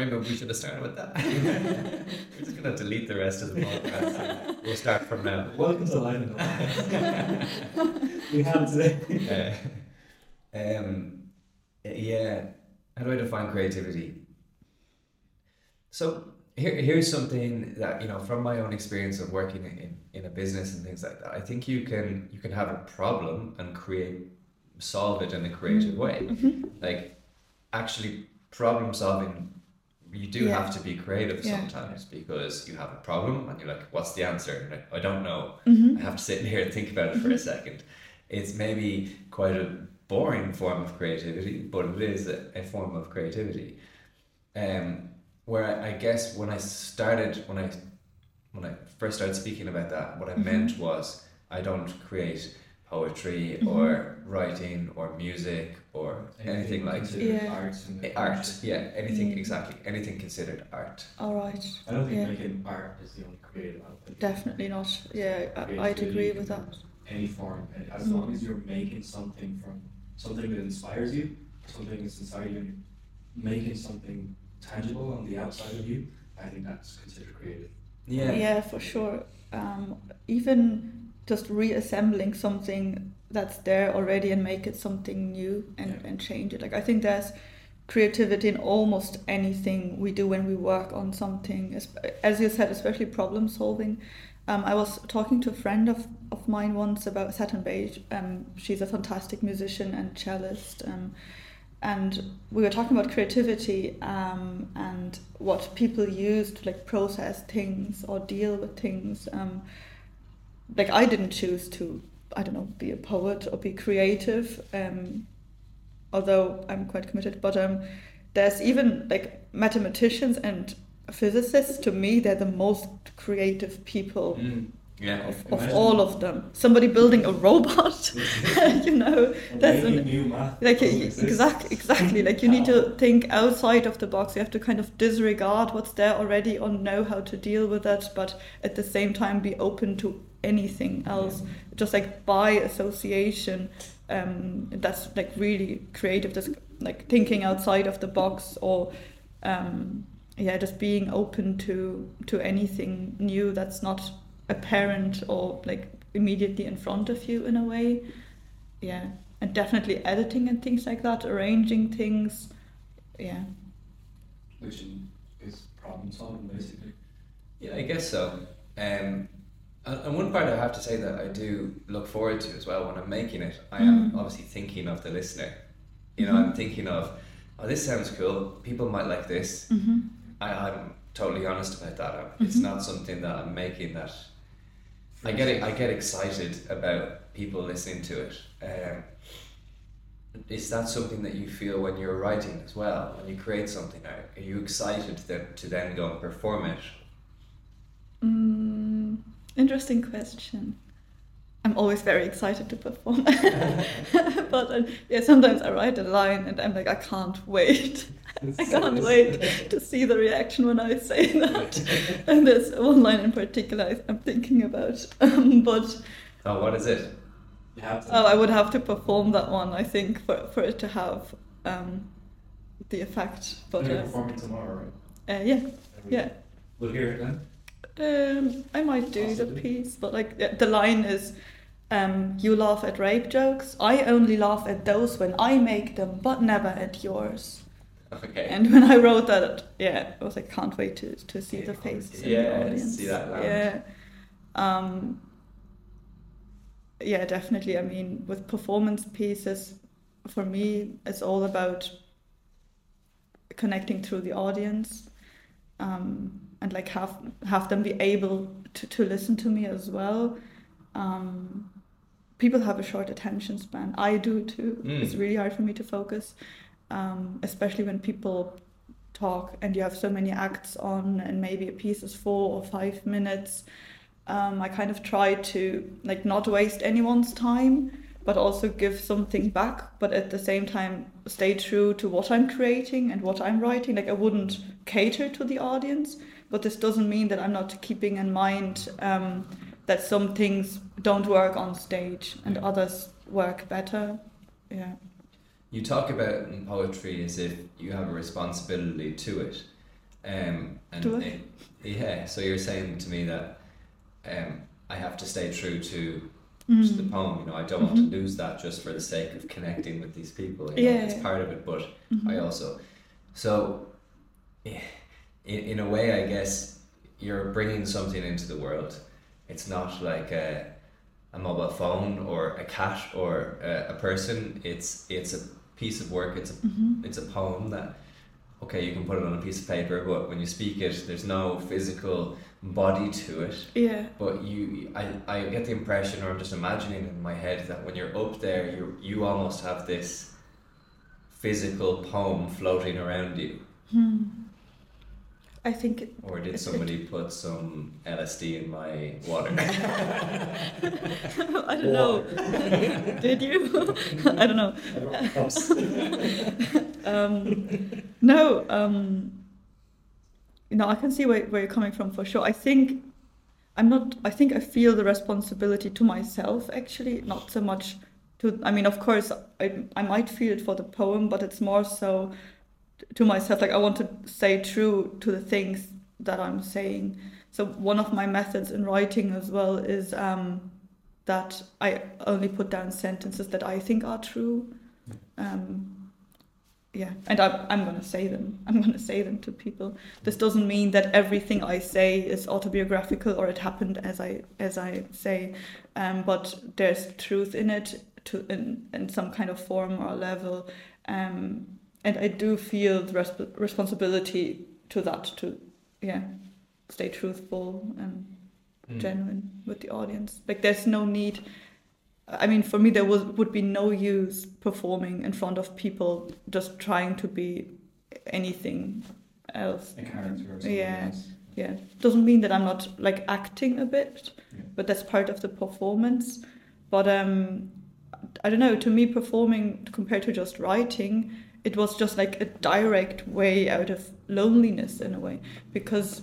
Speaker 2: yeah. Maybe we should have started with that. [LAUGHS] We're just gonna delete the rest of the podcast. and We'll start from now.
Speaker 3: Welcome to Life in the We have today.
Speaker 2: Uh, um, yeah. How do I define creativity? So here, here's something that you know from my own experience of working in, in a business and things like that. I think you can you can have a problem and create solve it in a creative way. Like actually problem solving. You do
Speaker 1: Yeah.
Speaker 2: have to be creative
Speaker 1: Yeah.
Speaker 2: sometimes because you have a problem and you're like, "What's the answer?" And like, I don't know.
Speaker 1: Mm-hmm.
Speaker 2: I have to sit in [LAUGHS] here and think about it for a second. It's maybe quite a boring form of creativity, but it is a, a form of creativity. Um, where I, I guess when I started, when I when I first started speaking about that, what I meant was I don't create poetry or writing or music or anything like
Speaker 3: considered
Speaker 1: Yeah.
Speaker 3: art.
Speaker 2: art. Yeah, anything
Speaker 1: Mm.
Speaker 2: exactly, anything considered art.
Speaker 1: All right.
Speaker 3: I don't think
Speaker 1: Yeah.
Speaker 3: making art is the only creative output.
Speaker 1: Definitely not. Yeah, I, I'd agree with that.
Speaker 3: Any form, as
Speaker 1: Mm.
Speaker 3: long as you're making something from something that inspires you, something that's inside you, making something tangible on the outside of you, I think that's considered creative.
Speaker 2: Yeah.
Speaker 1: Yeah, for sure. Um, even just reassembling something that's there already and make it something new and,
Speaker 3: Yeah.
Speaker 1: and change it. Like I think there's creativity in almost anything we do when we work on something. As, as you said, especially problem solving. Um, I was talking to a friend of, of mine once about Saturn Beige. Um, she's a fantastic musician and cellist. Um, and we were talking about creativity um, and what people use to like process things or deal with things. Like I didn't choose to, I don't know, be a poet or be creative, um, although I'm quite committed. But um, there's even like mathematicians and physicists. To me, they're the most creative people
Speaker 2: Mm. Yeah.
Speaker 1: of, of all of them. Somebody building a robot, [LAUGHS] you know, that's an, like exactly exactly. Like you need to think outside of the box. You have to kind of disregard what's there already or know how to deal with it but at the same time be open to anything else. Just like by association um that's like really creative. Just like thinking outside of the box or um yeah just being open to to anything new that's not apparent or like immediately in front of you in a way yeah and definitely editing and things like that arranging things yeah
Speaker 3: Which is problem solving basically.
Speaker 2: Yeah, I guess so. Um, and, one part I have to say that I do look forward to as well when I'm making it, I am obviously thinking of the listener. You know, I'm thinking of, oh, this sounds cool. People might like this.
Speaker 1: mm-hmm.
Speaker 2: I, I'm totally honest about that. I'm- It's not something that I'm making that I get. I get excited about people listening to it. Um, is that something that you feel when you're writing as well? When you create something, are, are you excited to then go and perform it?
Speaker 1: mm, interesting question i'm always very excited to perform [LAUGHS] [LAUGHS] but uh, yeah sometimes i write a line and i'm like i can't wait [LAUGHS] i can't wait to see the reaction when i say that and there's one line in particular I- i'm thinking about um, but
Speaker 2: Oh, what is it?
Speaker 3: You have to.
Speaker 1: Oh, I would have to perform that one, I think, for, for it to have um, the effect. But
Speaker 3: You're
Speaker 1: uh,
Speaker 3: performing tomorrow, right?
Speaker 1: uh, yeah,
Speaker 3: we-
Speaker 1: yeah.
Speaker 3: We'll hear it then.
Speaker 1: Um, I might do the piece, but like the line is, um, you laugh at rape jokes. I only laugh at those when I make them, but never at yours.
Speaker 2: Okay.
Speaker 1: And when I wrote that, yeah, I was like, can't wait to, to see the faces in the audience.
Speaker 2: see that.
Speaker 1: Yeah. Um, yeah, definitely. I mean, with performance pieces, for me, it's all about connecting through the audience, um, and like have have them be able to, to listen to me as well. Um, people have a short attention span. I do too.
Speaker 2: Mm.
Speaker 1: It's really hard for me to focus, um, especially when people talk and you have so many acts on, and maybe a piece is four or five minutes. Um, I kind of try to like not waste anyone's time, but also give something back. But at the same time, stay true to what I'm creating and what I'm writing. Like I wouldn't cater to the audience, but this doesn't mean that I'm not keeping in mind um, that some things don't work on stage and others work better. Yeah.
Speaker 2: You talk about in poetry as if you have a responsibility to it. Um, and
Speaker 1: Do I?
Speaker 2: it- yeah, so you're saying to me that um, I have to stay true to, to the
Speaker 1: Mm.
Speaker 2: poem. You know, I don't want to lose that just for the sake of connecting with these people. You know,
Speaker 1: Yeah.
Speaker 2: it's part of it, but
Speaker 1: Mm-hmm.
Speaker 2: I also so in, in a way, I guess you're bringing something into the world. It's not like a, a mobile phone or a cat or a, a person. It's it's a piece of work. It's a
Speaker 1: Mm-hmm.
Speaker 2: it's a poem that okay you can put it on a piece of paper, but when you speak it, there's no physical body to it.
Speaker 1: Yeah.
Speaker 2: But you, I, I get the impression, or I'm just imagining in my head that when you're up there, you you almost have this physical poem floating around you.
Speaker 1: Hmm. I think it,
Speaker 2: Or did
Speaker 1: It's-
Speaker 2: somebody put some LSD in my water? [LAUGHS]
Speaker 1: I don't know. [LAUGHS] Did you? [LAUGHS] I don't know. um, no, um, no, I can see where, where you're coming from for sure. I think I'm not. I think I feel the responsibility to myself actually, not so much to. I mean, of course, I I might feel it for the poem, but it's more so to myself. Like I want to stay true to the things that I'm saying. So one of my methods in writing as well is um, that I only put down sentences that I think are true. Um, yeah, and I'm, I'm going to say them. [LAUGHS] I'm going to say them to people. This doesn't mean that everything I say is autobiographical or it happened as I as I say, um, but there's truth in it to in, in some kind of form or level, um, and I do feel the resp- responsibility to that to yeah stay truthful and
Speaker 2: Mm.
Speaker 1: genuine with the audience. Like there's no need. I mean, for me, there was would be no use performing in front of people just trying to be anything else.
Speaker 3: A character or
Speaker 1: Yeah.
Speaker 3: else.
Speaker 1: Yeah, doesn't mean that I'm not like acting a bit,
Speaker 3: Yeah.
Speaker 1: but that's part of the performance. But um, I don't know. To me, performing compared to just writing, it was just like a direct way out of loneliness in a way because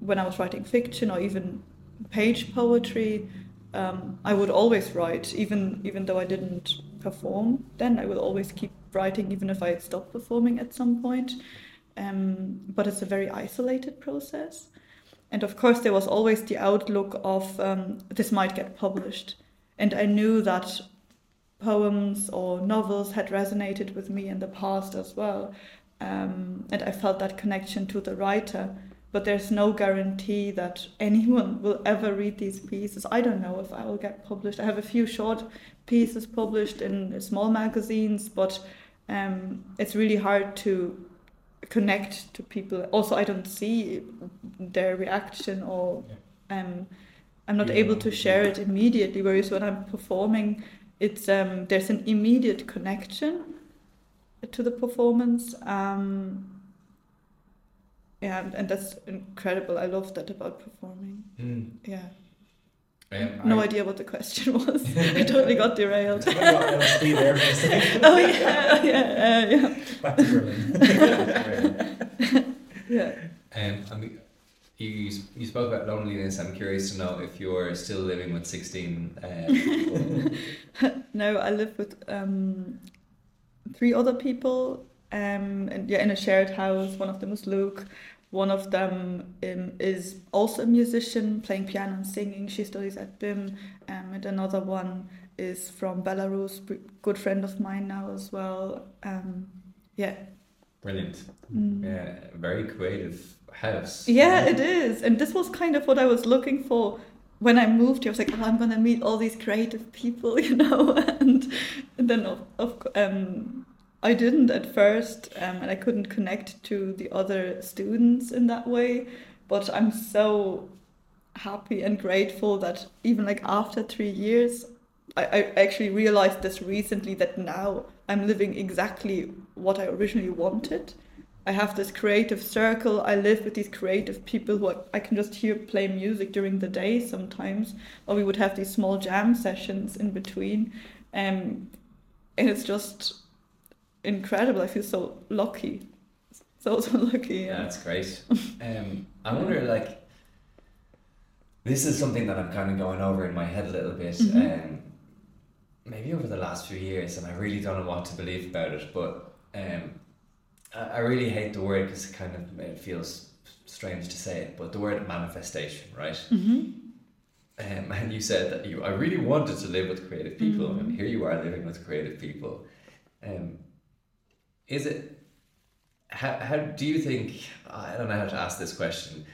Speaker 1: when I was writing fiction or even page poetry, um, I would always write, even even though I didn't perform. Then I would always keep writing, even if I had stopped performing at some point. Um, but it's a very isolated process, and of course there was always the outlook of um, this might get published, and I knew that poems or novels had resonated with me in the past as well, um, and I felt that connection to the writer but there's no guarantee that anyone will ever read these pieces. I don't know if I will get published. I have a few short pieces published in small magazines, but um, it's really hard to connect to people. Also, I don't see their reaction or um, I'm not able to share it immediately. Whereas when I'm performing, it's um, there's an immediate connection to the performance. Um, yeah, and- and that's incredible. I love that about performing.
Speaker 2: Mm.
Speaker 1: Yeah.
Speaker 2: Um,
Speaker 1: No
Speaker 2: I-
Speaker 1: idea what the question was. I totally got derailed.
Speaker 3: Talking about LSD there for a second. [LAUGHS]
Speaker 1: oh yeah, yeah, uh, yeah,
Speaker 3: Back to Berlin. [LAUGHS]
Speaker 1: yeah.
Speaker 2: Um, I mean, you you spoke about loneliness. I'm curious to know if you're still living with sixteen uh, people. [LAUGHS]
Speaker 1: No, I live with um, three other people. Um, and yeah, in a shared house. One of them is Luke. one of them um, is also a musician, playing piano and singing. She studies at BIMM, um, and another one is from Belarus, good friend of mine now as well. Um, yeah.
Speaker 2: Brilliant. Mm. Yeah, very creative house.
Speaker 1: Yeah, it is, and this was kind of what I was looking for when I moved here. I was like, oh, I'm gonna meet all these creative people, [LAUGHS] you know, and, and then of, of um, I didn't at first, um, and I couldn't connect to the other students in that way. But I'm so happy and grateful that even like after three years, I, I actually realized this recently that now I'm living exactly what I originally wanted. I have this creative circle. I live with these creative people who I can just hear play music during the day sometimes, or we would have these small jam sessions in between. Um, and it's just incredible. I feel so lucky. So, so lucky.
Speaker 2: Yeah, that's great. um, I wonder, like, this is something that I'm kind of going over in my head a little bit. Mm-hmm. Um, maybe over the last few years, and I really don't know what to believe about it, but um, I, really hate the word because it kind of it feels strange to say it, but the word manifestation, right?
Speaker 1: Mm-hmm.
Speaker 2: Um, and you said that you, I really wanted to live with creative people, mm-hmm. and here you are living with creative people. Um, is it how, how do you think i don't know how to ask this question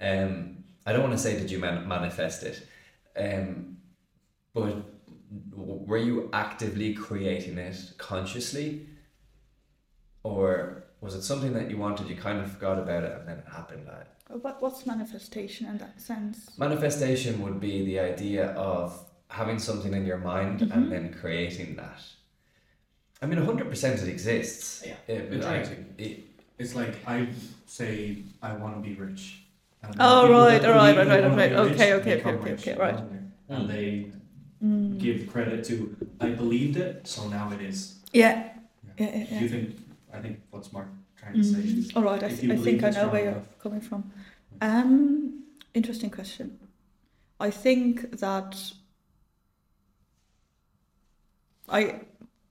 Speaker 2: um i don't want to say did you man- manifest it um but were you actively creating it consciously or was it something that you wanted you kind of forgot about it and then it happened like
Speaker 1: what, what's manifestation in that sense
Speaker 2: manifestation would be the idea of having something in your mind mm-hmm. and then creating that I mean, hundred percent it exists.
Speaker 3: Yeah, it, it, it's like I say I want to be rich.
Speaker 1: oh right, all right, right, right, right. Okay, okay, okay, okay, okay, right.
Speaker 3: And they mm. give credit to I believed it, so now it is.
Speaker 1: Yeah. Yeah. yeah,
Speaker 3: yeah, Do you think? I think what's Mark trying to say is.
Speaker 1: All right, I, th- I think I know where you're coming from. Um, interesting question. I think that I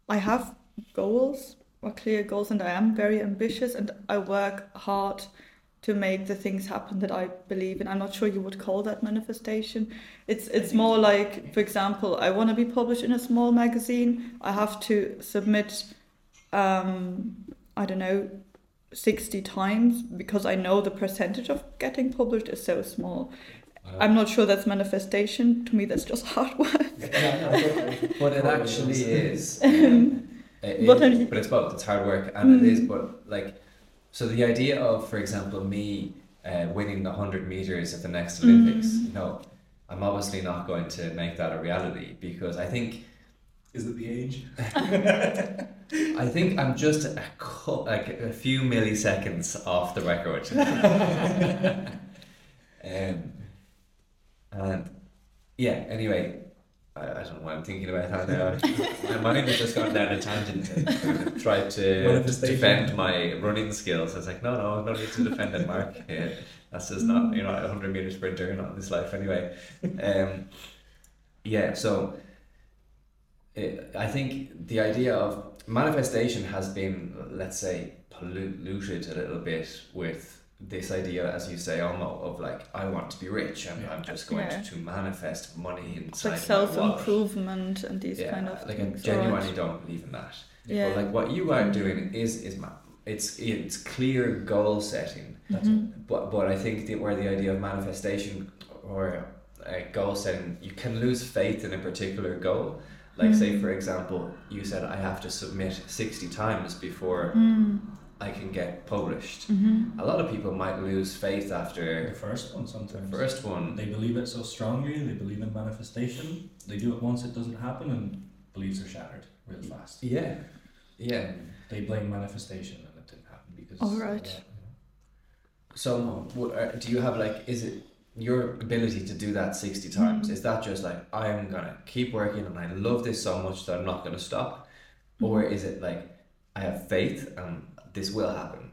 Speaker 1: I have goals or clear goals and I am very ambitious and I work hard to make the things happen that I believe in. I'm not sure you would call that manifestation. It's it's more like, for example, I want to be published in a small magazine. I have to submit, um, I don't know, 60 times because I know the percentage of getting published is so small. I'm not sure that's manifestation. To me, that's just [LAUGHS] hard work.
Speaker 2: but it actually [LAUGHS] is. Um, [LAUGHS] it, but, it, but it's both. It's hard work and mm. it is. But like, so the idea of, for example, me uh, winning the hundred meters at the next Olympics, mm. you know, I'm obviously not going to make that a reality because I think.
Speaker 3: Is it the age?
Speaker 2: I think I'm just a cu- like a few milliseconds off the record. [LAUGHS] um, and yeah, anyway, I, I don't know why I'm thinking about that now. my mind has just gone down a tangent and tried to defend my running skills. I was like, no, no, no need to defend it, Mark. [LAUGHS] Yeah, that's just not, you know, a 100 meter sprinter, not in this life anyway. Um, yeah, so it, I think the idea of manifestation has been, let's say, polluted a little bit with this idea, as you say, Olmo, of like I want to be rich and yeah. I'm just going yeah. to, to, manifest money inside.
Speaker 1: Like self improvement and these
Speaker 2: yeah,
Speaker 1: kind of
Speaker 2: like
Speaker 1: things.
Speaker 2: I genuinely right. don't believe in that. Yeah. But like what you are doing is is it's it's clear goal setting.
Speaker 1: Mm-hmm.
Speaker 2: But but I think the, where the idea of manifestation or uh, goal setting, you can lose faith in a particular goal. Like mm. say for example, you said I have to submit sixty times before.
Speaker 1: Mm
Speaker 2: I can get published.
Speaker 1: Mm-hmm.
Speaker 2: A lot of people might lose faith after
Speaker 3: the first one. Sometimes
Speaker 2: the first one
Speaker 3: they believe it so strongly. They believe in manifestation. They do it once, it doesn't happen, and beliefs are shattered real fast.
Speaker 2: Yeah, yeah.
Speaker 3: They blame manifestation, and it didn't happen because.
Speaker 1: All right.
Speaker 2: So, uh, do you have like? Is it your ability to do that sixty times? Mm-hmm. Is that just like I am gonna keep working and I love this so much that I'm not gonna stop, mm-hmm. or is it like I have faith and this will happen.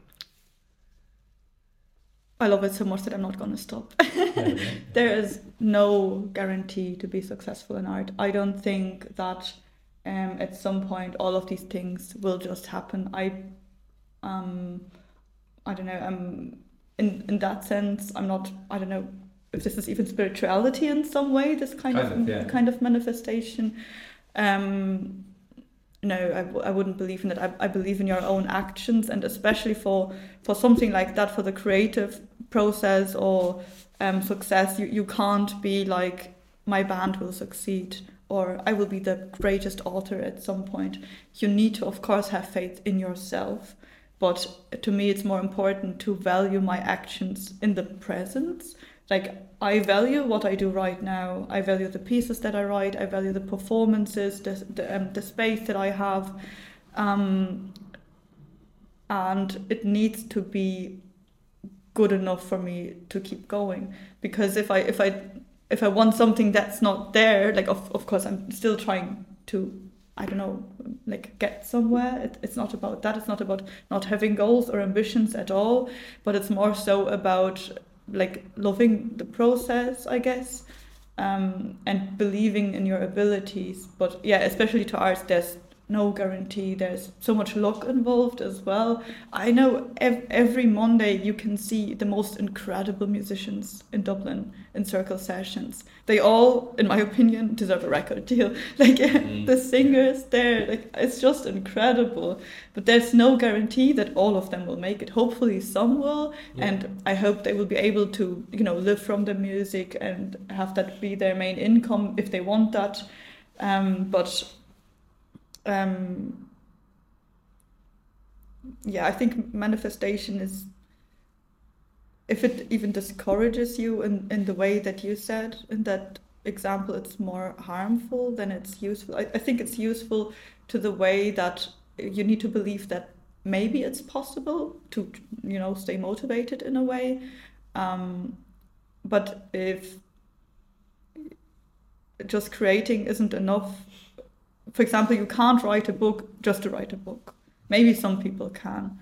Speaker 1: I love it so much that I'm not to stop. [LAUGHS] there is no guarantee to be successful in art. I don't think that um, at some point all of these things will just happen. I, um, I don't know. I'm in in that sense, I'm not. I don't know if this is even spirituality in some way. This kind,
Speaker 2: Kind
Speaker 1: of,
Speaker 2: of, yeah.
Speaker 1: kind of manifestation. Um, no, I, w- I wouldn't believe in that. I, I believe in your own actions, and especially for for something like that, for the creative process or um, success, you, you can't be like my band will succeed or I will be the greatest author at some point. You need to, of course, have faith in yourself. But to me, it's more important to value my actions in the present. Like, I value what I do right now. I value the pieces that I write. I value the performances, the, the, um, the space that I have. Um, and it needs to be good enough for me to keep going because if i if i if i want something that's not there like of, of course i'm still trying to i don't know like get somewhere it, it's not about that it's not about not having goals or ambitions at all but it's more so about like loving the process i guess um, and believing in your abilities. But yeah especially to arts there's no guarantee. There's so much luck involved as well. I know ev- every Monday you can see the most incredible musicians in Dublin in circle sessions. They all, in my opinion, deserve a record deal. [LAUGHS] Like the singers there, like it's just incredible. But there's no guarantee that all of them will make it. Hopefully, some will, and I hope they will be able to, you know, live from the music and have that be their main income if they want that. Um, but um, yeah, I think manifestation is if it even discourages you in, in the way that you said in that example, it's more harmful than it's useful. I, I think it's useful to the way that you need to believe that maybe it's possible to you know stay motivated in a way. Um, but if just creating isn't enough for example, you can't write a book just to write a book. Maybe some people can.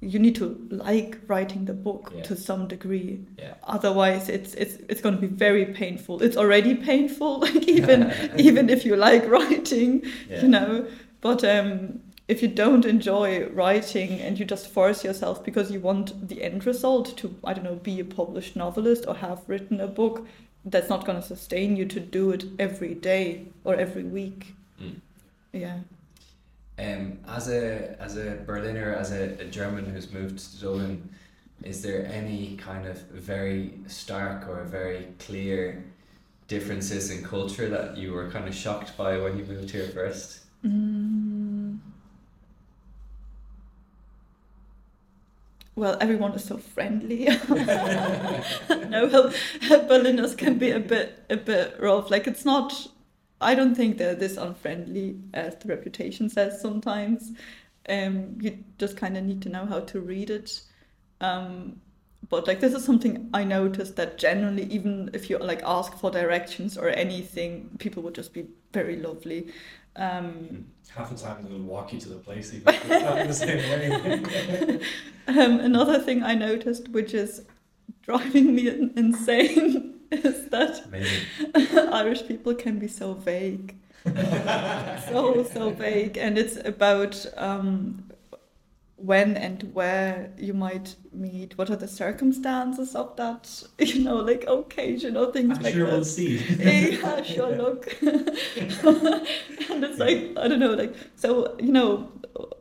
Speaker 1: You need to like writing the book
Speaker 2: Yeah.
Speaker 1: to some degree.
Speaker 2: Yeah.
Speaker 1: Otherwise, it's it's it's going to be very painful. It's already painful, [LAUGHS] like even [LAUGHS] even if you like writing,
Speaker 2: Yeah.
Speaker 1: you know. But um, if you don't enjoy writing and you just force yourself because you want the end result to I don't know be a published novelist or have written a book, that's not going to sustain you to do it every day or every week.
Speaker 2: Mm.
Speaker 1: Yeah.
Speaker 2: Um, as a as a Berliner, as a, a German who's moved to Dublin, is there any kind of very stark or very clear differences in culture that you were kind of shocked by when you moved here first?
Speaker 1: Mm. Well, everyone is so friendly. [LAUGHS] no, well, [LAUGHS] Berliners can be a bit a bit rough. Like it's not. I don't think they're this unfriendly as the reputation says sometimes. Um, you just kind of need to know how to read it. Um, but like this is something I noticed that generally, even if you like ask for directions or anything, people would just be very lovely. Um,
Speaker 3: Half the time they'll walk you to the place even if it's not the same way. [LAUGHS]
Speaker 1: um, another thing I noticed, which is driving me insane, is that
Speaker 2: Amazing.
Speaker 1: Irish people can be so vague. [LAUGHS] so, so vague. And it's about um, when and where you might meet, what are the circumstances of that, [LAUGHS] you know, like occasional things
Speaker 3: I'm
Speaker 1: like
Speaker 3: sure
Speaker 1: that.
Speaker 3: we'll see. [LAUGHS]
Speaker 1: yeah, sure, [LAUGHS] look. and it's like, I don't know, like, so, you know,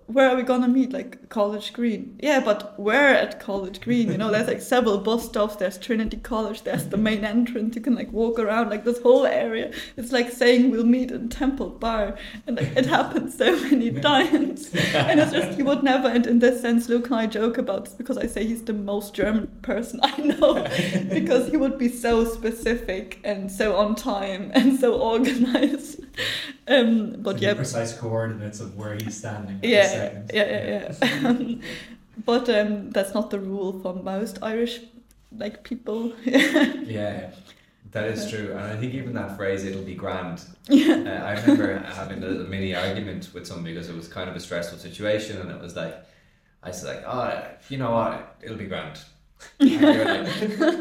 Speaker 1: where are we gonna meet? Like College Green. Yeah, but where at College Green? You know, there's like several bus stops. There's Trinity College. There's the main entrance. You can like walk around like this whole area. It's like saying we'll meet in Temple Bar, and like it happens so many times. and it's just you would never. And in this sense, Luke and I joke about this because I say he's the most German person I know [LAUGHS] because he would be so specific and so on time and so organized. [LAUGHS] Um, but yeah,
Speaker 3: precise coordinates of where he's standing.
Speaker 1: yeah, yeah, yeah, yeah. [LAUGHS] but um, that's not the rule for most Irish like people.
Speaker 2: Yeah, that is true, and I think even that phrase "it'll be grand." Uh, I remember having a mini argument with somebody because it was kind of a stressful situation, and it was like, I said like, "Oh, you know what? It'll be grand." And [LAUGHS] like,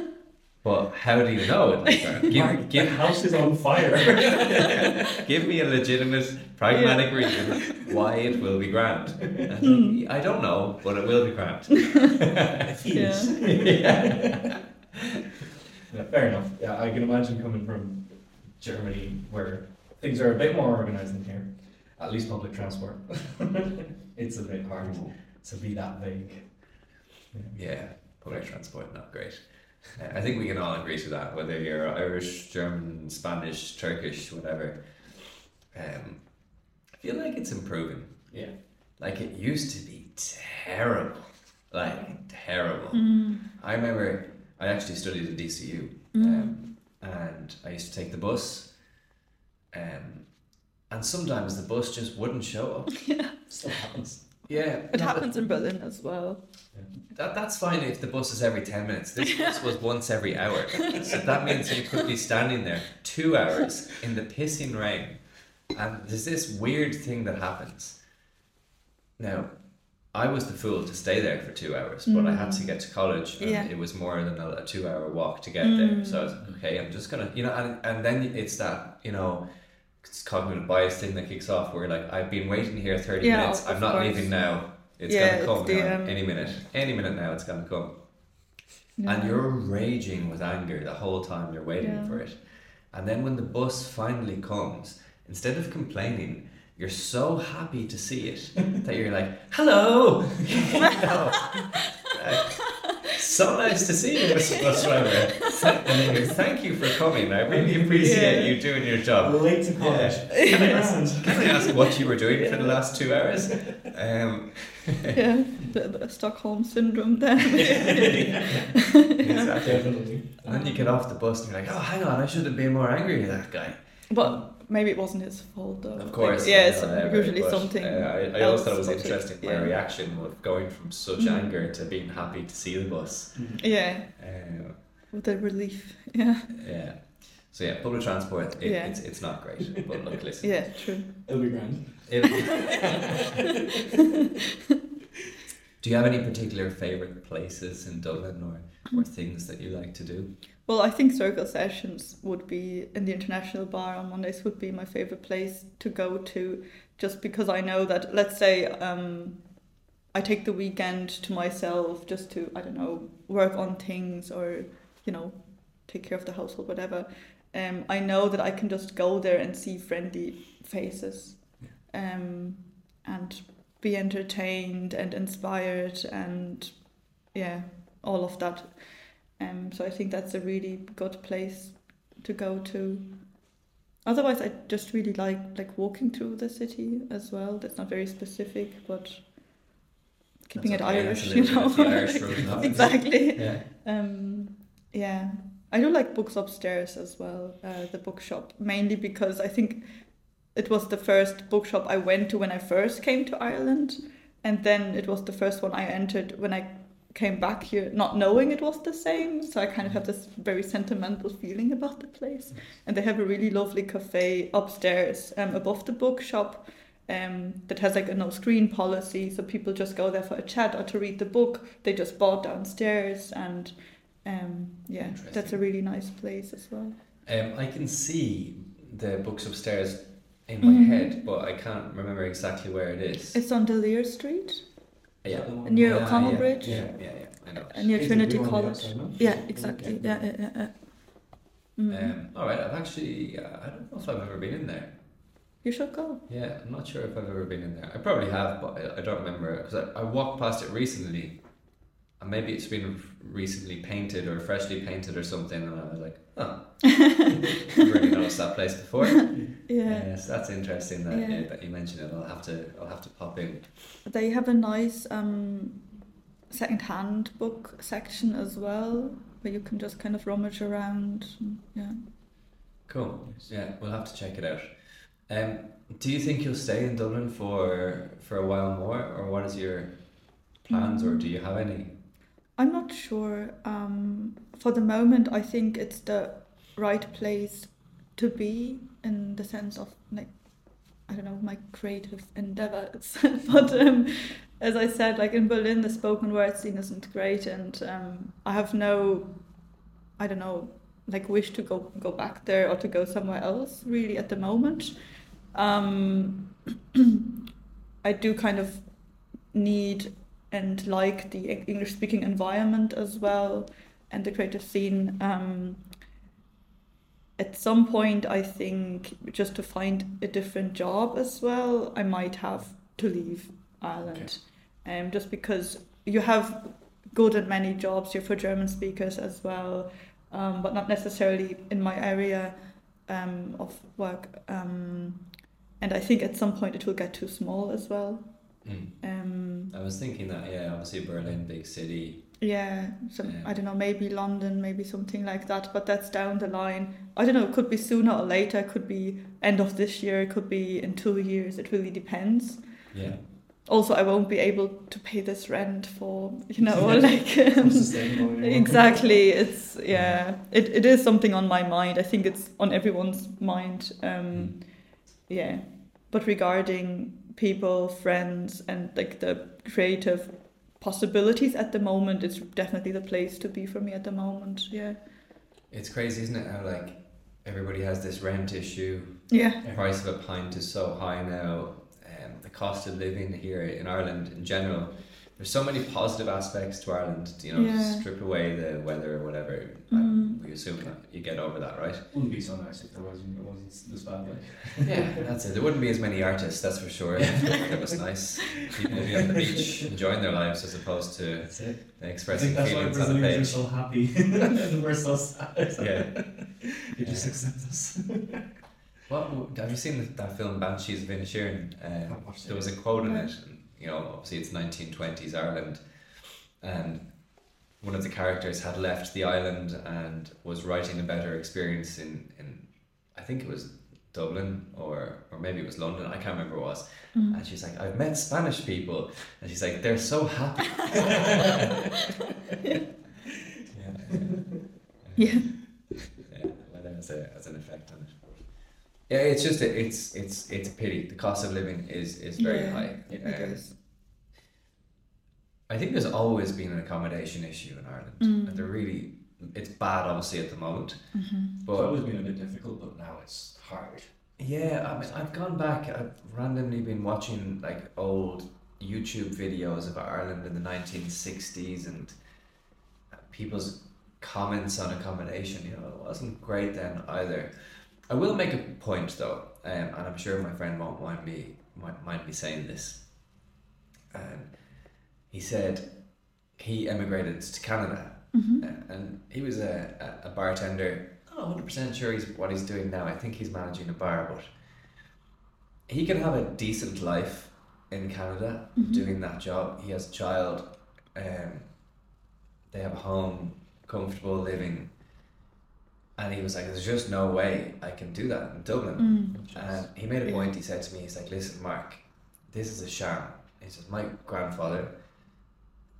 Speaker 2: But how do you know it? Like that?
Speaker 3: Mark,
Speaker 2: Give,
Speaker 3: the
Speaker 2: give,
Speaker 3: house is on fire. [LAUGHS]
Speaker 2: give me a legitimate, pragmatic reason why it will be grand. [LAUGHS] And I I don't know, but it will be grand.
Speaker 3: Yes.
Speaker 2: yeah.
Speaker 3: Yeah, fair enough. Yeah, I can imagine coming from Germany where things are a bit more organized than here. At least public transport. it's a bit hard to be that vague.
Speaker 2: Yeah, public transport not great. I think we can all agree to that, whether you're Irish, German, Spanish, Turkish, whatever. Um, I feel like it's improving.
Speaker 3: Yeah.
Speaker 2: Like it used to be terrible, like terrible. I remember I actually studied at DCU, um, and I used to take the bus, um, and sometimes the bus just wouldn't show up. [LAUGHS] Yeah.
Speaker 3: Still happens.
Speaker 2: Yeah,
Speaker 1: It happens in Berlin as well.
Speaker 2: That, that's fine if the bus is every 10 minutes. This [LAUGHS] bus was once every hour. So that means you could be standing there two hours in the pissing rain. And there's this weird thing that happens. Now, I was the fool to stay there for two hours, but I had to mm. get to college and
Speaker 1: Yeah.
Speaker 2: it was more than a, a two hour walk to get there. So I was like, mm. okay, I'm just gonna, you know, and, and then it's that, you know, cognitive bias thing that kicks off where like, I've been waiting here 30
Speaker 1: Yeah,
Speaker 2: minutes, I'm not
Speaker 1: course.
Speaker 2: leaving now. It's
Speaker 1: Yeah,
Speaker 2: gonna come
Speaker 1: the, um,
Speaker 2: any minute. Any minute now, it's gonna come. And you're raging with anger the whole time you're waiting
Speaker 1: Yeah.
Speaker 2: for it. And then when the bus finally comes, instead of complaining, you're so happy to see it that you're like, hello! You know? Uh, so nice to see you, Mr. Bus Driver. And then you're, Thank you for coming. I really appreciate
Speaker 1: Yeah.
Speaker 2: you doing your job.
Speaker 3: Late to college.
Speaker 2: Yeah. Can, I ask, can I ask what you were doing for the last two hours? Um, [LAUGHS]
Speaker 1: Yeah, the, the Stockholm syndrome then. [LAUGHS]
Speaker 2: exactly.
Speaker 3: Definitely.
Speaker 2: And then you get off the bus and you're like, oh, hang on, I should have been more angry at that guy.
Speaker 1: but maybe it wasn't his fault though.
Speaker 2: Of course.
Speaker 1: yeah, it's
Speaker 2: whatever,
Speaker 1: usually something.
Speaker 2: Uh, I, I always thought it was
Speaker 1: about it.
Speaker 2: interesting my
Speaker 1: Yeah.
Speaker 2: reaction of going from such
Speaker 1: Mm.
Speaker 2: anger to being happy to see the bus.
Speaker 1: Yeah,
Speaker 2: Um,
Speaker 1: with the relief. [LAUGHS] Yeah,
Speaker 2: yeah. So yeah, public transport, it,
Speaker 1: Yeah.
Speaker 2: it's, it's not great. But look, [LAUGHS] listen.
Speaker 1: yeah, true.
Speaker 3: It'll be grand.
Speaker 2: It- [LAUGHS] do you have any particular favourite places in Dublin or, or things that you like to do?
Speaker 1: Well, I think circle sessions would be in the International Bar on Mondays would be my favorite place to go to, just because I know that let's say um, I take the weekend to myself just to I don't know work on things or you know take care of the household whatever. Um, I know that I can just go there and see friendly faces, um, and be entertained and inspired and yeah all of that. Um, so I think that's a really good place to go to. Otherwise, I just really like like walking through the city as well. That's not very specific, but keeping
Speaker 2: That's
Speaker 1: it
Speaker 2: okay,
Speaker 1: Irish, you know.
Speaker 2: bit of the Irish [LAUGHS]
Speaker 1: exactly. [LAUGHS]
Speaker 2: Yeah.
Speaker 1: Um, yeah, I do like books upstairs as well. Uh, the bookshop mainly because I think it was the first bookshop I went to when I first came to Ireland, and then it was the first one I entered when I came back here, not knowing it was the same. So I kind of have this very sentimental feeling about the place. And they have a really lovely cafe upstairs, um, above the bookshop. Um, that has like a no screen policy, so people just go there for a chat or to read the book they just bought downstairs, and um, yeah, that's a really nice place as well.
Speaker 2: Um, I can see the books upstairs in my
Speaker 1: Mhm.
Speaker 2: head, but I can't remember exactly where it is.
Speaker 1: It's on D'Olier Street,
Speaker 2: yeah.
Speaker 1: near
Speaker 2: Yeah,
Speaker 1: O'Connell
Speaker 2: yeah,
Speaker 1: Bridge,
Speaker 2: Yeah, yeah, yeah. I know.
Speaker 1: near
Speaker 3: Is it
Speaker 1: Trinity
Speaker 3: blue on the
Speaker 1: College.
Speaker 3: outside.
Speaker 1: Yeah, exactly. Yeah, yeah, yeah. yeah. Mm.
Speaker 2: Um, all right, I've actually, uh, I don't know if I've ever been in there.
Speaker 1: you should go.
Speaker 2: Yeah, I'm not sure if I've ever been in there. I probably have, but I, I don't remember because I, I walked past it recently, and maybe it's been recently painted or freshly painted or something, and I was like, oh, [LAUGHS] I've really noticed that place before.
Speaker 1: Yeah.
Speaker 2: Yes, that's interesting that,
Speaker 1: Yeah.
Speaker 2: yeah, that you mentioned it. I'll have to, I'll have to pop in.
Speaker 1: They have a nice um, second-hand book section as well, where you can just kind of rummage around. and- Yeah.
Speaker 2: Cool. Yeah, we'll have to check it out. Um, do you think you'll stay in Dublin for for a while more, or what is your plans, or do you have any?
Speaker 1: I'm not sure. Um, for the moment, I think it's the right place to be in the sense of like, I don't know, my creative endeavors. [LAUGHS] but um, as I said, like in Berlin, the spoken word scene isn't great, and um, I have no, I don't know, like wish to go go back there or to go somewhere else really at the moment. Um, [CLEARS THROAT] I do kind of need and like the English speaking environment as well and the creative scene. Um, at some point, I think just to find a different job as well, I might have to leave Ireland. Okay. Um, just because you have good and many jobs here for German speakers as well, um, but not necessarily in my area um, of work. Um, and I think at some point it will get too small as well.
Speaker 2: Mm. Um, I was thinking that, yeah, obviously Berlin, big city.
Speaker 1: Yeah, so yeah. I don't know, maybe London, maybe something like that, but that's down the line. I don't know, it could be sooner or later, it could be end of this year, it could be in two years, it really depends.
Speaker 2: Yeah.
Speaker 1: Also, I won't be able to pay this rent for, you know, [LAUGHS] like. [LAUGHS] Um, [LAUGHS] exactly. It's, yeah, it, it is something on my mind. I think it's on everyone's mind. Um, mm. Yeah. But regarding people, friends, and like the creative possibilities at the moment, it's definitely the place to be for me at the moment. Yeah.
Speaker 2: It's crazy, isn't it? How like everybody has this rent issue.
Speaker 1: Yeah.
Speaker 2: The price of a pint is so high now. Um, the cost of living here in Ireland in general there's so many positive aspects to Ireland. You know, yeah. strip away the weather or whatever. Mm. We assume that you get over that, right?
Speaker 3: Wouldn't be so nice if there wasn't it wasn't this bad.
Speaker 2: Like. [LAUGHS] yeah, that's it. There wouldn't be as many artists, that's for sure. it was nice. People would be on the beach [LAUGHS] enjoying their lives as opposed to expressing feelings on the page.
Speaker 3: Are so happy and [LAUGHS] we're so sad.
Speaker 2: Yeah,
Speaker 3: you just accept us.
Speaker 2: What have you seen that film Banshees of Inisherin? Uh, there was a quote in it you know, obviously it's 1920s Ireland, and one of the characters had left the island and was writing a better experience in, in I think it was Dublin or or maybe it was London. I can't remember what it was. Mm. And she's like, I've met Spanish people, and she's like, they're so happy. [LAUGHS] [LAUGHS] [LAUGHS]
Speaker 1: yeah. Yeah.
Speaker 2: yeah. Well, that has, a, has an effect on it. Yeah, it's just a, it's it's it's a pity. The cost of living is is very yeah, high.
Speaker 1: It um, is.
Speaker 2: I think there's always been an accommodation issue in Ireland. Mm. They're really it's bad obviously at the moment.
Speaker 1: Mm-hmm.
Speaker 3: But it's always been a bit difficult, but now it's hard.
Speaker 2: Yeah, I mean, I've gone back. I've randomly been watching like old YouTube videos of Ireland in the 1960s and people's comments on accommodation. You know, it wasn't great then either. I will make a point though, um, and I'm sure my friend won't mind me might mind me saying this. And he said he emigrated to Canada,
Speaker 1: mm-hmm. Uh,
Speaker 2: and he was a, a, bartender. I'm not 100 percent sure he's what he's doing now. I think he's managing a bar, but he can have a decent life in Canada mm-hmm. doing that job. He has a child. Um, they have a home, comfortable living and he was like, "There's just no way I can do that in Dublin." Mm. And he made a point. He said to me, "He's like, listen, Mark, this is a sham." He says, "My grandfather,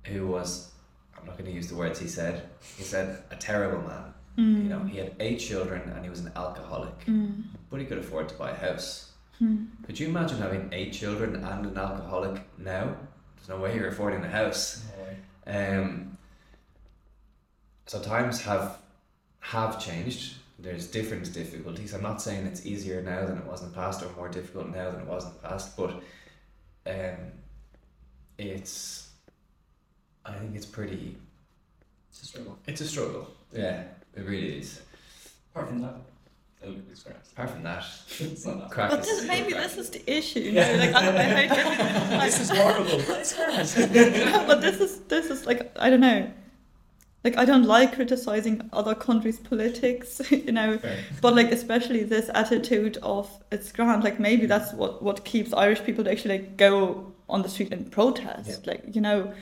Speaker 2: who was, I'm not going to use the words he said. He said a terrible man. Mm. You know, he had eight children and he was an alcoholic,
Speaker 1: mm.
Speaker 2: but he could afford to buy a house.
Speaker 1: Mm.
Speaker 2: Could you imagine having eight children and an alcoholic now? There's no way you're affording a house.
Speaker 3: No
Speaker 2: um, so times have have changed. There's different difficulties. I'm not saying it's easier now than it was in the past or more difficult now than it was in the past, but um, it's I think it's pretty.
Speaker 3: It's a struggle.
Speaker 2: It's a struggle. Yeah, it really is.
Speaker 3: Apart from that,
Speaker 2: Apart from that,
Speaker 3: it's not
Speaker 1: that. But this, maybe this is the issue. You know? like, I, [LAUGHS] I,
Speaker 3: I, this is horrible. [LAUGHS]
Speaker 1: but this is this is like I don't know like I don't like criticizing other countries' politics, [LAUGHS] you know, but like especially this attitude of it's grand. Like maybe that's what what keeps Irish people to actually like go on the street and protest. Yeah. Like you know,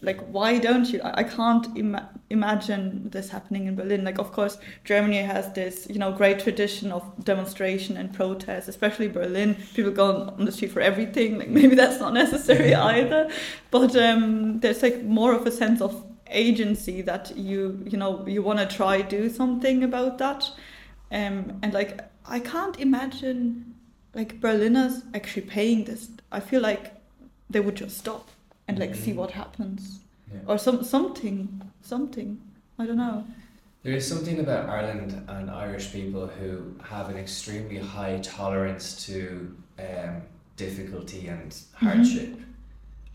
Speaker 1: like why don't you? I, I can't Im- imagine this happening in Berlin. Like of course Germany has this you know great tradition of demonstration and protest, especially Berlin. People go on, on the street for everything. Like maybe that's not necessary [LAUGHS] either, but um, there's like more of a sense of agency that you you know you want to try do something about that. Um, and like i can't imagine like berliners actually paying this. I feel like they would just stop and like mm-hmm. see what happens.
Speaker 2: Yeah.
Speaker 1: or some something something. I don't know.
Speaker 2: There is something about Ireland and Irish people who have an extremely high tolerance to um, difficulty and hardship,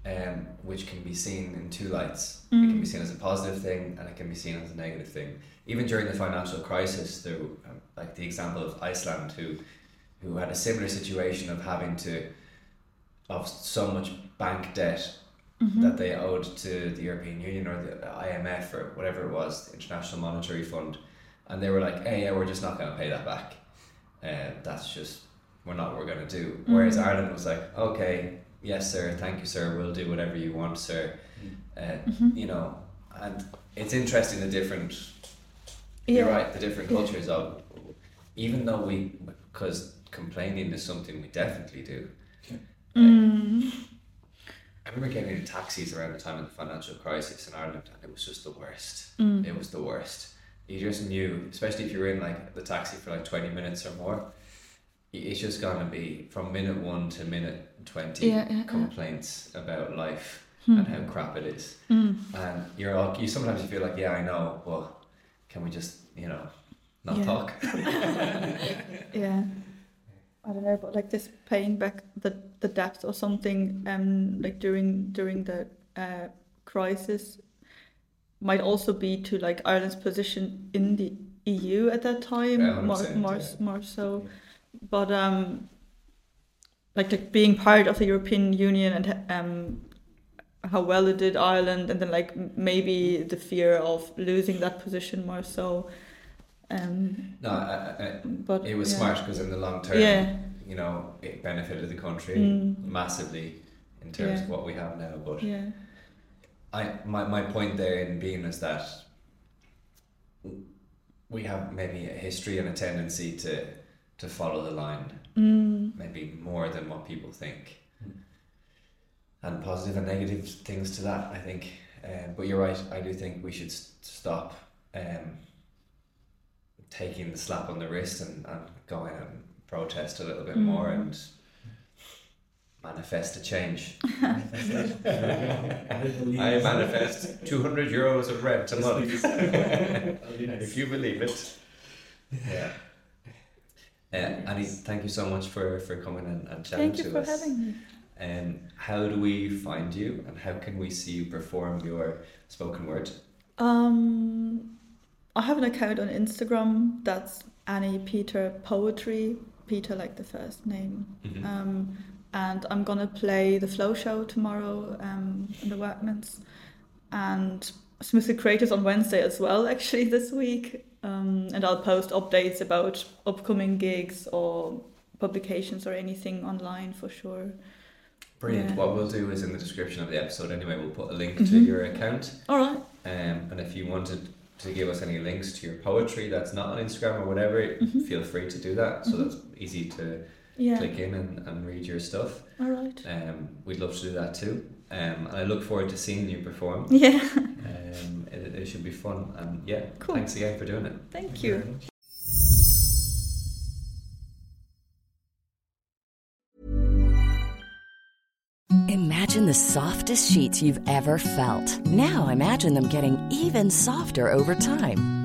Speaker 2: um, which can be seen in two lights. It can be seen as a positive thing and it can be seen as a negative thing. Even during the financial crisis, there, um, like the example of Iceland, who who had a similar situation of having to of so much bank debt that they owed to the European Union or the IMF or whatever it was, the International Monetary Fund, and they were like, "Hey, yeah, we're just not going to pay that back. Uh, that's just we're not what we're going to do." Whereas Ireland was like, "Okay, yes, sir, thank you, sir. We'll do whatever you want, sir." Uh, You know, and it's interesting the different. You're right. The different
Speaker 1: Yeah.
Speaker 2: cultures of, even though we, because complaining is something we definitely do.
Speaker 1: Mm.
Speaker 2: I remember getting in taxis around the time of the financial crisis in Ireland, and it was just the worst.
Speaker 1: Mm.
Speaker 2: It was the worst. You just knew, especially if you were in like the taxi for like twenty minutes or more, it's just gonna be from minute one to minute twenty
Speaker 1: Yeah, yeah, yeah.
Speaker 2: complaints about life
Speaker 1: Hmm.
Speaker 2: and how crap it is.
Speaker 1: Mm.
Speaker 2: And you're all you sometimes you feel like, yeah, I know, but can we just you know not
Speaker 1: Yeah.
Speaker 2: talk? [LAUGHS]
Speaker 1: yeah i don't know but like this paying back the the debt or something um like during during the uh crisis might also be to like ireland's position in the eu at that time more more,
Speaker 2: yeah.
Speaker 1: more so but um like, like being part of the european union and um how well it did ireland and then like maybe the fear of losing that position more so um
Speaker 2: no, I, I,
Speaker 1: but
Speaker 2: it was
Speaker 1: yeah.
Speaker 2: smart because in the long term,
Speaker 1: Yeah.
Speaker 2: you know, it benefited the country
Speaker 1: Mm.
Speaker 2: massively in terms
Speaker 1: Yeah.
Speaker 2: of what we have now. But
Speaker 1: yeah
Speaker 2: I my, my point there in being is that we have maybe a history and a tendency to to follow the line,
Speaker 1: mm.
Speaker 2: maybe more than what people think. And positive and negative things to that, I think. Um, but you're right. I do think we should s- stop um, taking the slap on the wrist and, and go in and protest a little bit more
Speaker 1: Mm.
Speaker 2: and manifest a change.
Speaker 3: I [LAUGHS]
Speaker 2: I manifest 200 euros of rent a month.
Speaker 3: If [LAUGHS]
Speaker 2: if you believe it. Yeah. Uh, Annie, thank you so much for, for coming and, and chatting to us.
Speaker 1: Thank you
Speaker 2: to
Speaker 1: for
Speaker 2: us.
Speaker 1: having me.
Speaker 2: Um, how do we find you and how can we see you perform your spoken word?
Speaker 1: Um, I have an account on Instagram that's Annie Peter Poetry, Peter like the first name.
Speaker 2: Mhm.
Speaker 1: Um, and I'm gonna play the Flow Show tomorrow um, in the Workmans, and Smoothie Creators on Wednesday as well. [LAUGHS] Actually, this week, um, and I'll post updates about upcoming gigs or publications or anything online for sure.
Speaker 2: Brilliant.
Speaker 1: Yeah.
Speaker 2: What we'll do is in the description of the episode anyway, we'll put a link to
Speaker 1: Mhm.
Speaker 2: your account.
Speaker 1: All right.
Speaker 2: Um, and if you wanted to give us any links to your poetry that's not on Instagram or whatever,
Speaker 1: Mhm.
Speaker 2: feel free to do that. So
Speaker 1: Mhm.
Speaker 2: that's easy to
Speaker 1: Yeah.
Speaker 2: click in and, and read your stuff.
Speaker 1: All right.
Speaker 2: Um, we'd love to do that too. Um, and I look forward to seeing you perform. [LAUGHS]
Speaker 1: Yeah.
Speaker 2: Um, it, it should be fun. And yeah,
Speaker 1: Cool.
Speaker 2: thanks again for doing it.
Speaker 1: Thank you.
Speaker 2: very.
Speaker 4: Imagine the softest sheets you've ever felt. Now imagine them getting even softer over time.